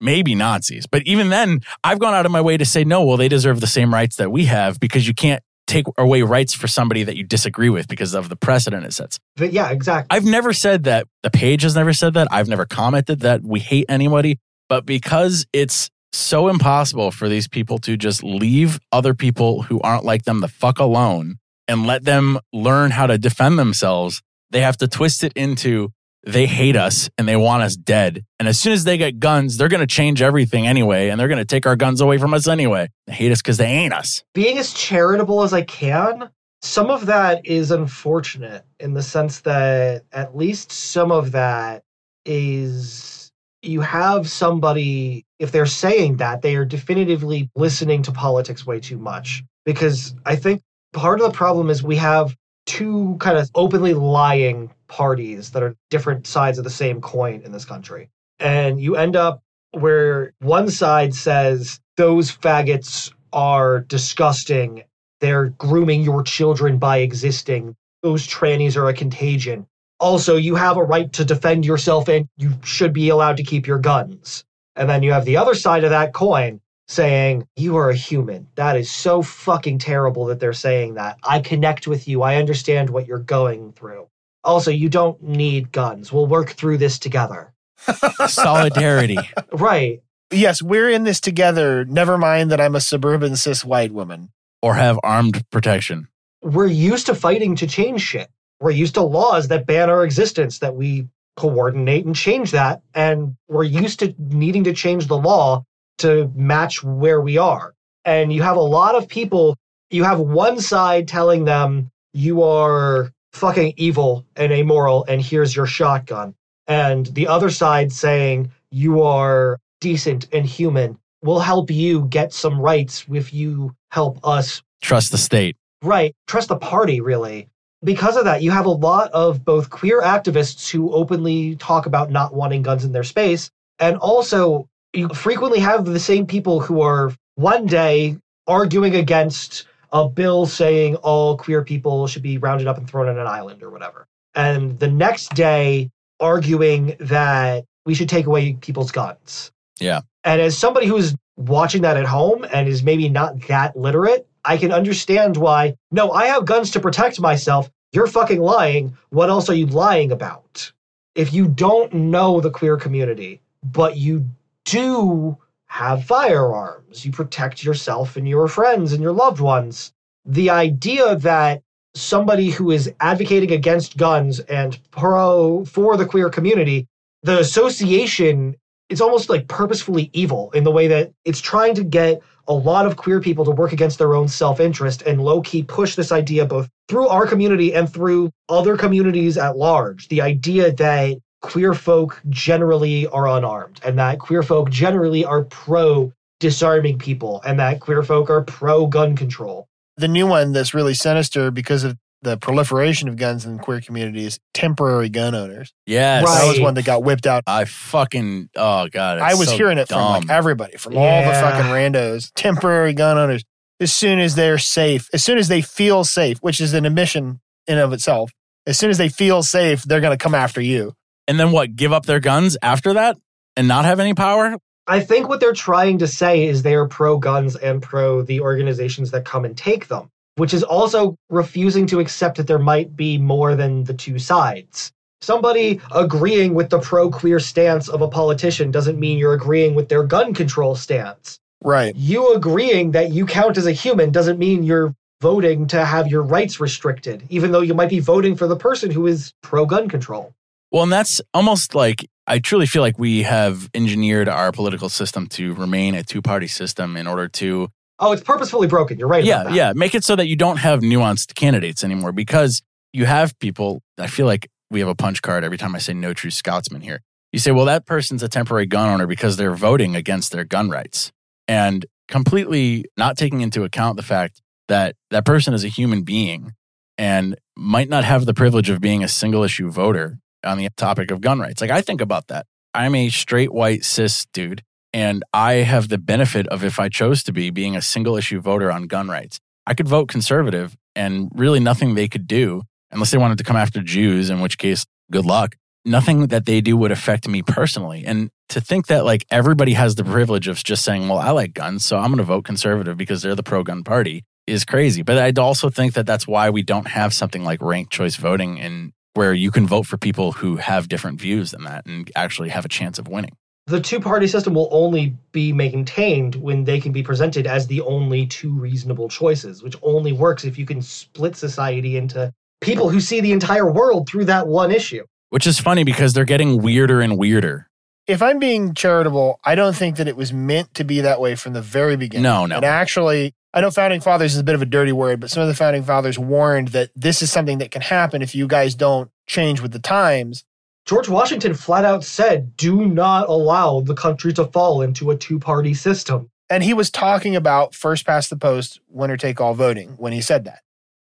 maybe Nazis. But even then, I've gone out of my way to say, no, well, they deserve the same rights that we have because you can't take away rights for somebody that you disagree with because of the precedent it sets. But yeah, exactly. I've never said that. The page has never said that. I've never commented that we hate anybody. But because it's so impossible for these people to just leave other people who aren't like them the fuck alone and let them learn how to defend themselves, they have to twist it into they hate us and they want us dead. And as soon as they get guns, they're going to change everything anyway. And they're going to take our guns away from us anyway. They hate us because they ain't us. being as charitable as I can, some of that is unfortunate in the sense that at least some of that is you have somebody, if they're saying that, they are definitively listening to politics way too much. Because I think part of the problem is we have two kind of openly lying parties that are different sides of the same coin in this country. And you end up where one side says those faggots are disgusting. They're grooming your children by existing. Those trannies are a contagion. Also, you have a right to defend yourself and you should be allowed to keep your guns. And then you have the other side of that coin saying, You are a human. That is so fucking terrible that they're saying that. I connect with you. I understand what you're going through. Also, you don't need guns. We'll work through this together. Solidarity. Right. Yes, we're in this together. Never mind that I'm a suburban cis white woman. or have armed protection. we're used to fighting to change shit. We're used to laws that ban our existence that we coordinate and change that. And we're used to needing to change the law to match where we are. And you have a lot of people, you have one side telling them you are fucking evil and amoral, and here's your shotgun. And the other side saying you are decent and human. We'll help you get some rights if you help us. Trust the state. Right. Trust the party, really. Because of that, you have a lot of both queer activists who openly talk about not wanting guns in their space, and also you frequently have the same people who are one day arguing against a bill saying all queer people should be rounded up and thrown on an island or whatever. And the next day arguing that we should take away people's guns. Yeah. And as somebody who's watching that at home and is maybe not that literate, I can understand why, no, I have guns to protect myself. You're fucking lying. What else are you lying about? If you don't know the queer community, but you do have firearms, you protect yourself and your friends and your loved ones. The idea that somebody who is advocating against guns and pro for the queer community, the association is almost like purposefully evil in the way that it's trying to get a lot of queer people to work against their own self interest and low key push this idea both through our community and through other communities at large. The idea that queer folk generally are unarmed and that queer folk generally are pro disarming people and that queer folk are pro gun control. The new one that's really sinister because of the proliferation of guns in queer communities, temporary gun owners. Yes. Right. That was one that got whipped out. I fucking oh god. I was so hearing it from like everybody, from all the fucking randos, temporary gun owners. As soon as they're safe, as soon as they feel safe, which is an admission in of itself, as soon as they feel safe, they're going to come after you. And then what? Give up their guns after that and not have any power? I think what they're trying to say is they are pro guns and pro the organizations that come and take them, which is also refusing to accept that there might be more than the two sides. Somebody agreeing with the pro queer stance of a politician doesn't mean you're agreeing with their gun control stance. Right. You agreeing that you count as a human doesn't mean you're voting to have your rights restricted, even though you might be voting for the person who is pro gun control. Well, and that's almost like I truly feel like we have engineered our political system to remain a two party system in order to Oh, it's purposefully broken. You're right. yeah, about that. yeah, make it so that you don't have nuanced candidates anymore because you have people. I feel like we have a punch card every time I say no true Scotsman here. You say, well, that person's a temporary gun owner because they're voting against their gun rights and completely not taking into account the fact that that person is a human being and might not have the privilege of being a single issue voter on the topic of gun rights. Like I think about that. I'm a straight white cis dude and I have the benefit of if I chose to be being a single issue voter on gun rights. I could vote conservative and really nothing they could do unless they wanted to come after Jews, in which case, good luck. Nothing that they do would affect me personally. And to think that like everybody has the privilege of just saying, well, I like guns, so I'm going to vote conservative because they're the pro gun party is crazy. But I also think that that's why we don't have something like ranked choice voting and where you can vote for people who have different views than that and actually have a chance of winning. the two party system will only be maintained when they can be presented as the only two reasonable choices, which only works if you can split society into people who see the entire world through that one issue. Which is funny because they're getting weirder and weirder. If I'm being charitable, I don't think that it was meant to be that way from the very beginning. No, no. And actually, I know founding fathers is a bit of a dirty word, but some of the founding fathers warned that this is something that can happen if you guys don't change with the times. George Washington flat out said, do not allow the country to fall into a two party system. And he was talking about first past the post, winner take all voting when he said that.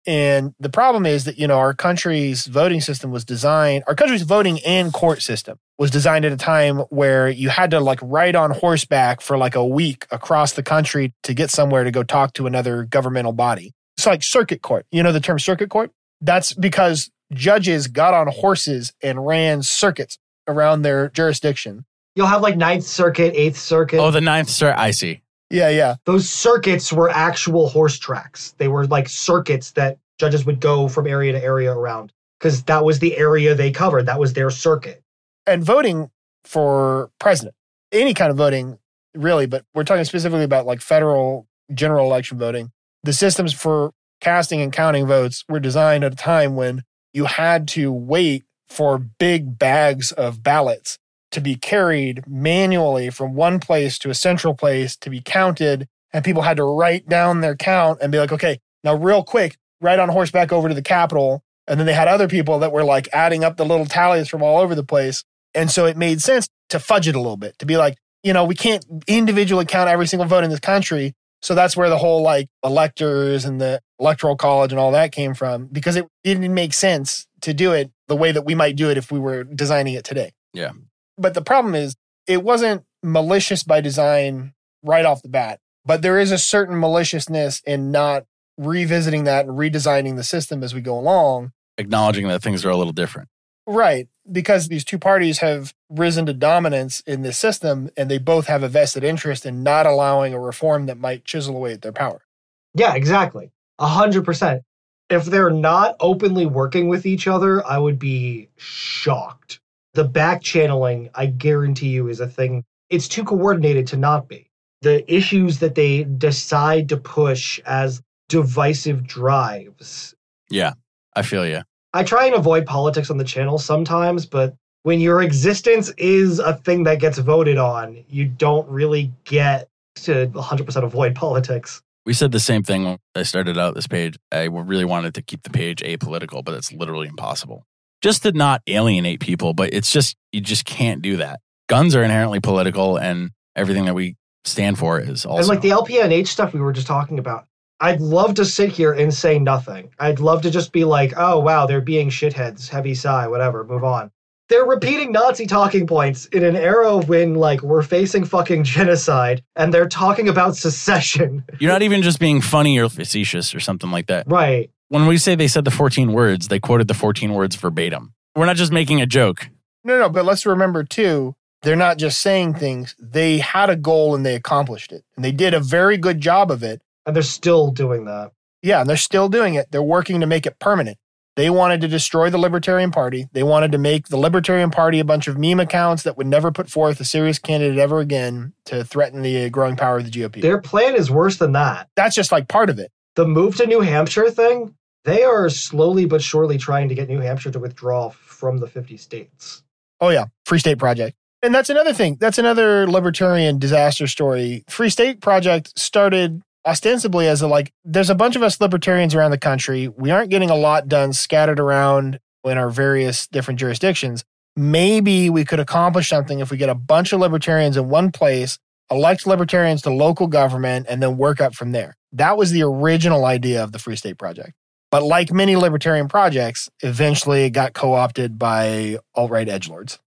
And the problem is that, you know, our country's voting system was designed, our country's voting and court system was designed at a time where you had to like ride on horseback for like a week across the country to get somewhere to go talk to another governmental body. It's like circuit court. You know the term circuit court? That's because judges got on horses and ran circuits around their jurisdiction. You'll have like Ninth Circuit, Eighth Circuit. Oh, the ninth sir, I see. Yeah, yeah. Those circuits were actual horse tracks. They were like circuits that judges would go from area to area around because that was the area they covered. That was their circuit. and voting for president, any kind of voting, really, but we're talking specifically about like federal general election voting. The systems for casting and counting votes were designed at a time when you had to wait for big bags of ballots to be carried manually from one place to a central place to be counted. And people had to write down their count and be like, okay, now real quick, ride on horseback over to the Capitol. And then they had other people that were like adding up the little tallies from all over the place. And so it made sense to fudge it a little bit, to be like, you know, we can't individually count every single vote in this country. So that's where the whole like electors and the electoral college and all that came from because it didn't make sense to do it the way that we might do it if we were designing it today. Yeah. But the problem is it wasn't malicious by design right off the bat, but there is a certain maliciousness in not revisiting that and redesigning the system as we go along. Acknowledging that things are a little different. Right. Because these two parties have risen to dominance in this system and they both have a vested interest in not allowing a reform that might chisel away at their power. Yeah, exactly. A hundred percent. If they're not openly working with each other, I would be shocked. The back channeling, I guarantee you, is a thing. It's too coordinated to not be. The issues that they decide to push as divisive drives. Yeah, I feel you. I try and avoid politics on the channel sometimes, but when your existence is a thing that gets voted on, you don't really get to 100% avoid politics. We said the same thing when I started out this page. I really wanted to keep the page apolitical, but it's literally impossible. Just to not alienate people, but it's just, you just can't do that. Guns are inherently political, and everything that we stand for is also. And like the LPNH stuff we were just talking about, I'd love to sit here and say nothing. I'd love to just be like, oh, wow, they're being shitheads, heavy sigh, whatever, move on. They're repeating Nazi talking points in an era when, like, we're facing fucking genocide and they're talking about secession. You're not even just being funny or facetious or something like that. Right. When we say they said the 14 words, they quoted the 14 words verbatim. We're not just making a joke. No, no, but let's remember too, they're not just saying things. They had a goal and they accomplished it. And they did a very good job of it. And they're still doing that. Yeah, and they're still doing it. They're working to make it permanent. They wanted to destroy the Libertarian Party. They wanted to make the Libertarian Party a bunch of meme accounts that would never put forth a serious candidate ever again to threaten the growing power of the GOP. Their plan is worse than that. That's just like part of it. The move to New Hampshire thing, they are slowly but surely trying to get New Hampshire to withdraw from the 50 states. Oh, yeah. Free State Project. And that's another thing. That's another libertarian disaster story. Free State Project started ostensibly as a like there's a bunch of us libertarians around the country we aren't getting a lot done scattered around in our various different jurisdictions maybe we could accomplish something if we get a bunch of libertarians in one place elect libertarians to local government and then work up from there that was the original idea of the free state project but like many libertarian projects eventually it got co-opted by alt-right edgelords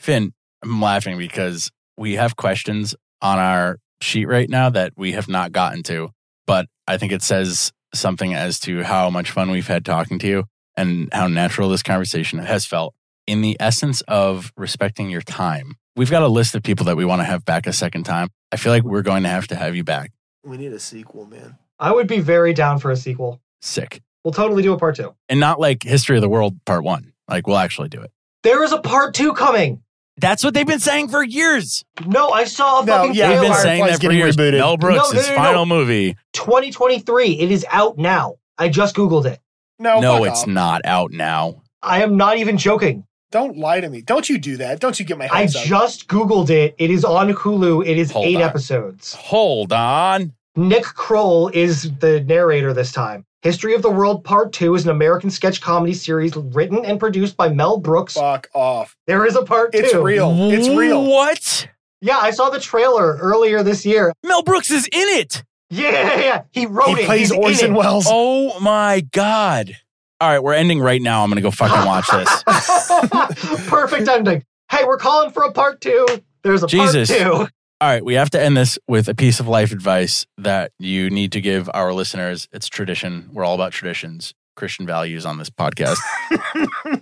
Finn, I'm laughing because we have questions on our sheet right now that we have not gotten to, but I think it says something as to how much fun we've had talking to you and how natural this conversation has felt. In the essence of respecting your time, we've got a list of people that we want to have back a second time. I feel like we're going to have to have you back. we need a sequel man I would be very down for a sequel. Sick. We'll totally do a part two. And not like History of the World Part One. Like, we'll actually do it. There is a part two coming. That's what they've been saying for years. No, I saw a No, fucking yeah, They've been saying that for years. Rebooted. Mel Brooks, No, no, no, no. final movie. 2023. It is out now. I just Googled it. no no, it's off. not out now. I am not even joking. don't lie to me don't you do that don't you get my I up just Googled it. It is on Hulu. It is Hold eight on. episodes. Hold on. Nick Kroll is the narrator this time. History of the World Part 2 is an American sketch comedy series written and produced by Mel Brooks. fuck off There is a part 2. It's real. It's real. What? Yeah, I saw the trailer earlier this year. Mel Brooks is in it. Yeah, yeah, yeah. He wrote he it. plays He's Orson. Welles Oh my God. All right, we're ending right now. I'm going to go fucking watch this. Perfect ending. Hey, we're calling for a part 2. There's a Jesus. part 2. All right, we have to end this with a piece of life advice that you need to give our listeners. It's tradition. We're all about traditions, Christian values on this podcast.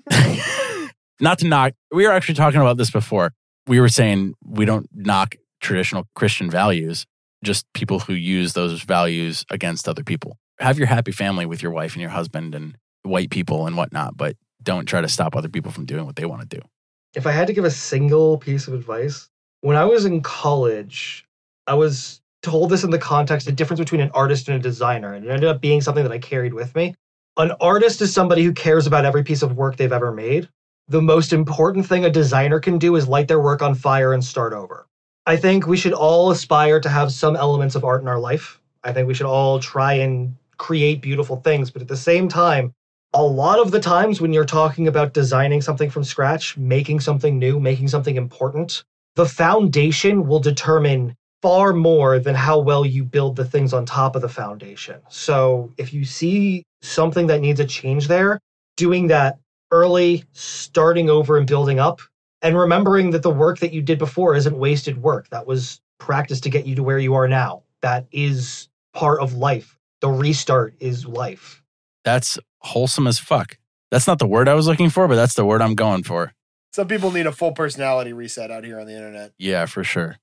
Not to knock, we were actually talking about this before. We were saying we don't knock traditional Christian values, just people who use those values against other people. Have your happy family with your wife and your husband and white people and whatnot, but don't try to stop other people from doing what they want to do. If I had to give a single piece of advice, when I was in college, I was told this in the context the difference between an artist and a designer, and it ended up being something that I carried with me. An artist is somebody who cares about every piece of work they've ever made. The most important thing a designer can do is light their work on fire and start over. I think we should all aspire to have some elements of art in our life. I think we should all try and create beautiful things, but at the same time, a lot of the times when you're talking about designing something from scratch, making something new, making something important, the foundation will determine far more than how well you build the things on top of the foundation. So if you see something that needs a change there, doing that early, starting over and building up, and remembering that the work that you did before isn't wasted work. That was practice to get you to where you are now. That is part of life. The restart is life. That's wholesome as fuck. That's not the word I was looking for, but that's the word I'm going for. Some people need a full personality reset out here on the internet. Yeah, for sure.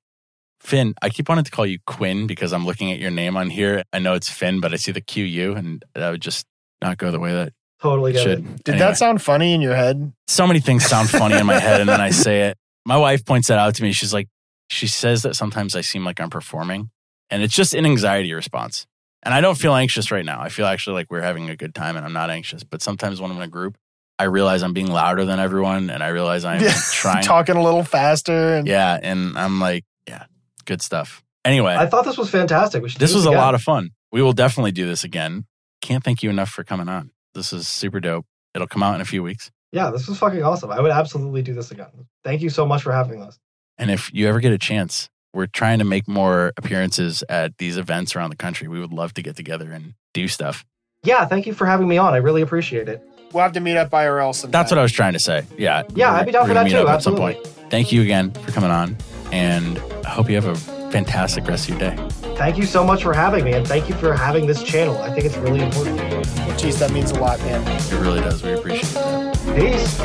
Finn, I keep wanting to call you Quinn because I'm looking at your name on here. I know it's Finn, but I see the QU and that would just not go the way that Totally it should. it. Did Anyway, that sound funny in your head? so many things sound funny in my head and then I say it. My wife points that out to me. She's like, she says that sometimes I seem like I'm performing and it's just an anxiety response. And I don't feel anxious right now. I feel actually like we're having a good time and I'm not anxious. But sometimes when I'm in a group, I realize I'm being louder than everyone and I realize I'm trying. Talking a little faster. And Yeah. And I'm like, yeah, good stuff. Anyway, I thought this was fantastic. We should. this do was a lot of fun. We will definitely do this again. Can't thank you enough for coming on. This is super dope. It'll come out in a few weeks. Yeah, this was fucking awesome. I would absolutely do this again. Thank you so much for having us. And if you ever get a chance, we're trying to make more appearances at these events around the country. We would love to get together and do stuff. Yeah, thank you for having me on. I really appreciate it. We'll have to meet up IRL sometime. That's what I was trying to say. Yeah. Yeah, We're- I'd be down we're for that too. up at some Absolutely. point. Thank you again for coming on. And I hope you have a fantastic rest of your day. Thank you so much for having me, and thank you for having this channel. I think it's really important. Jeez, that means a lot, man. It really does. We appreciate that. Peace.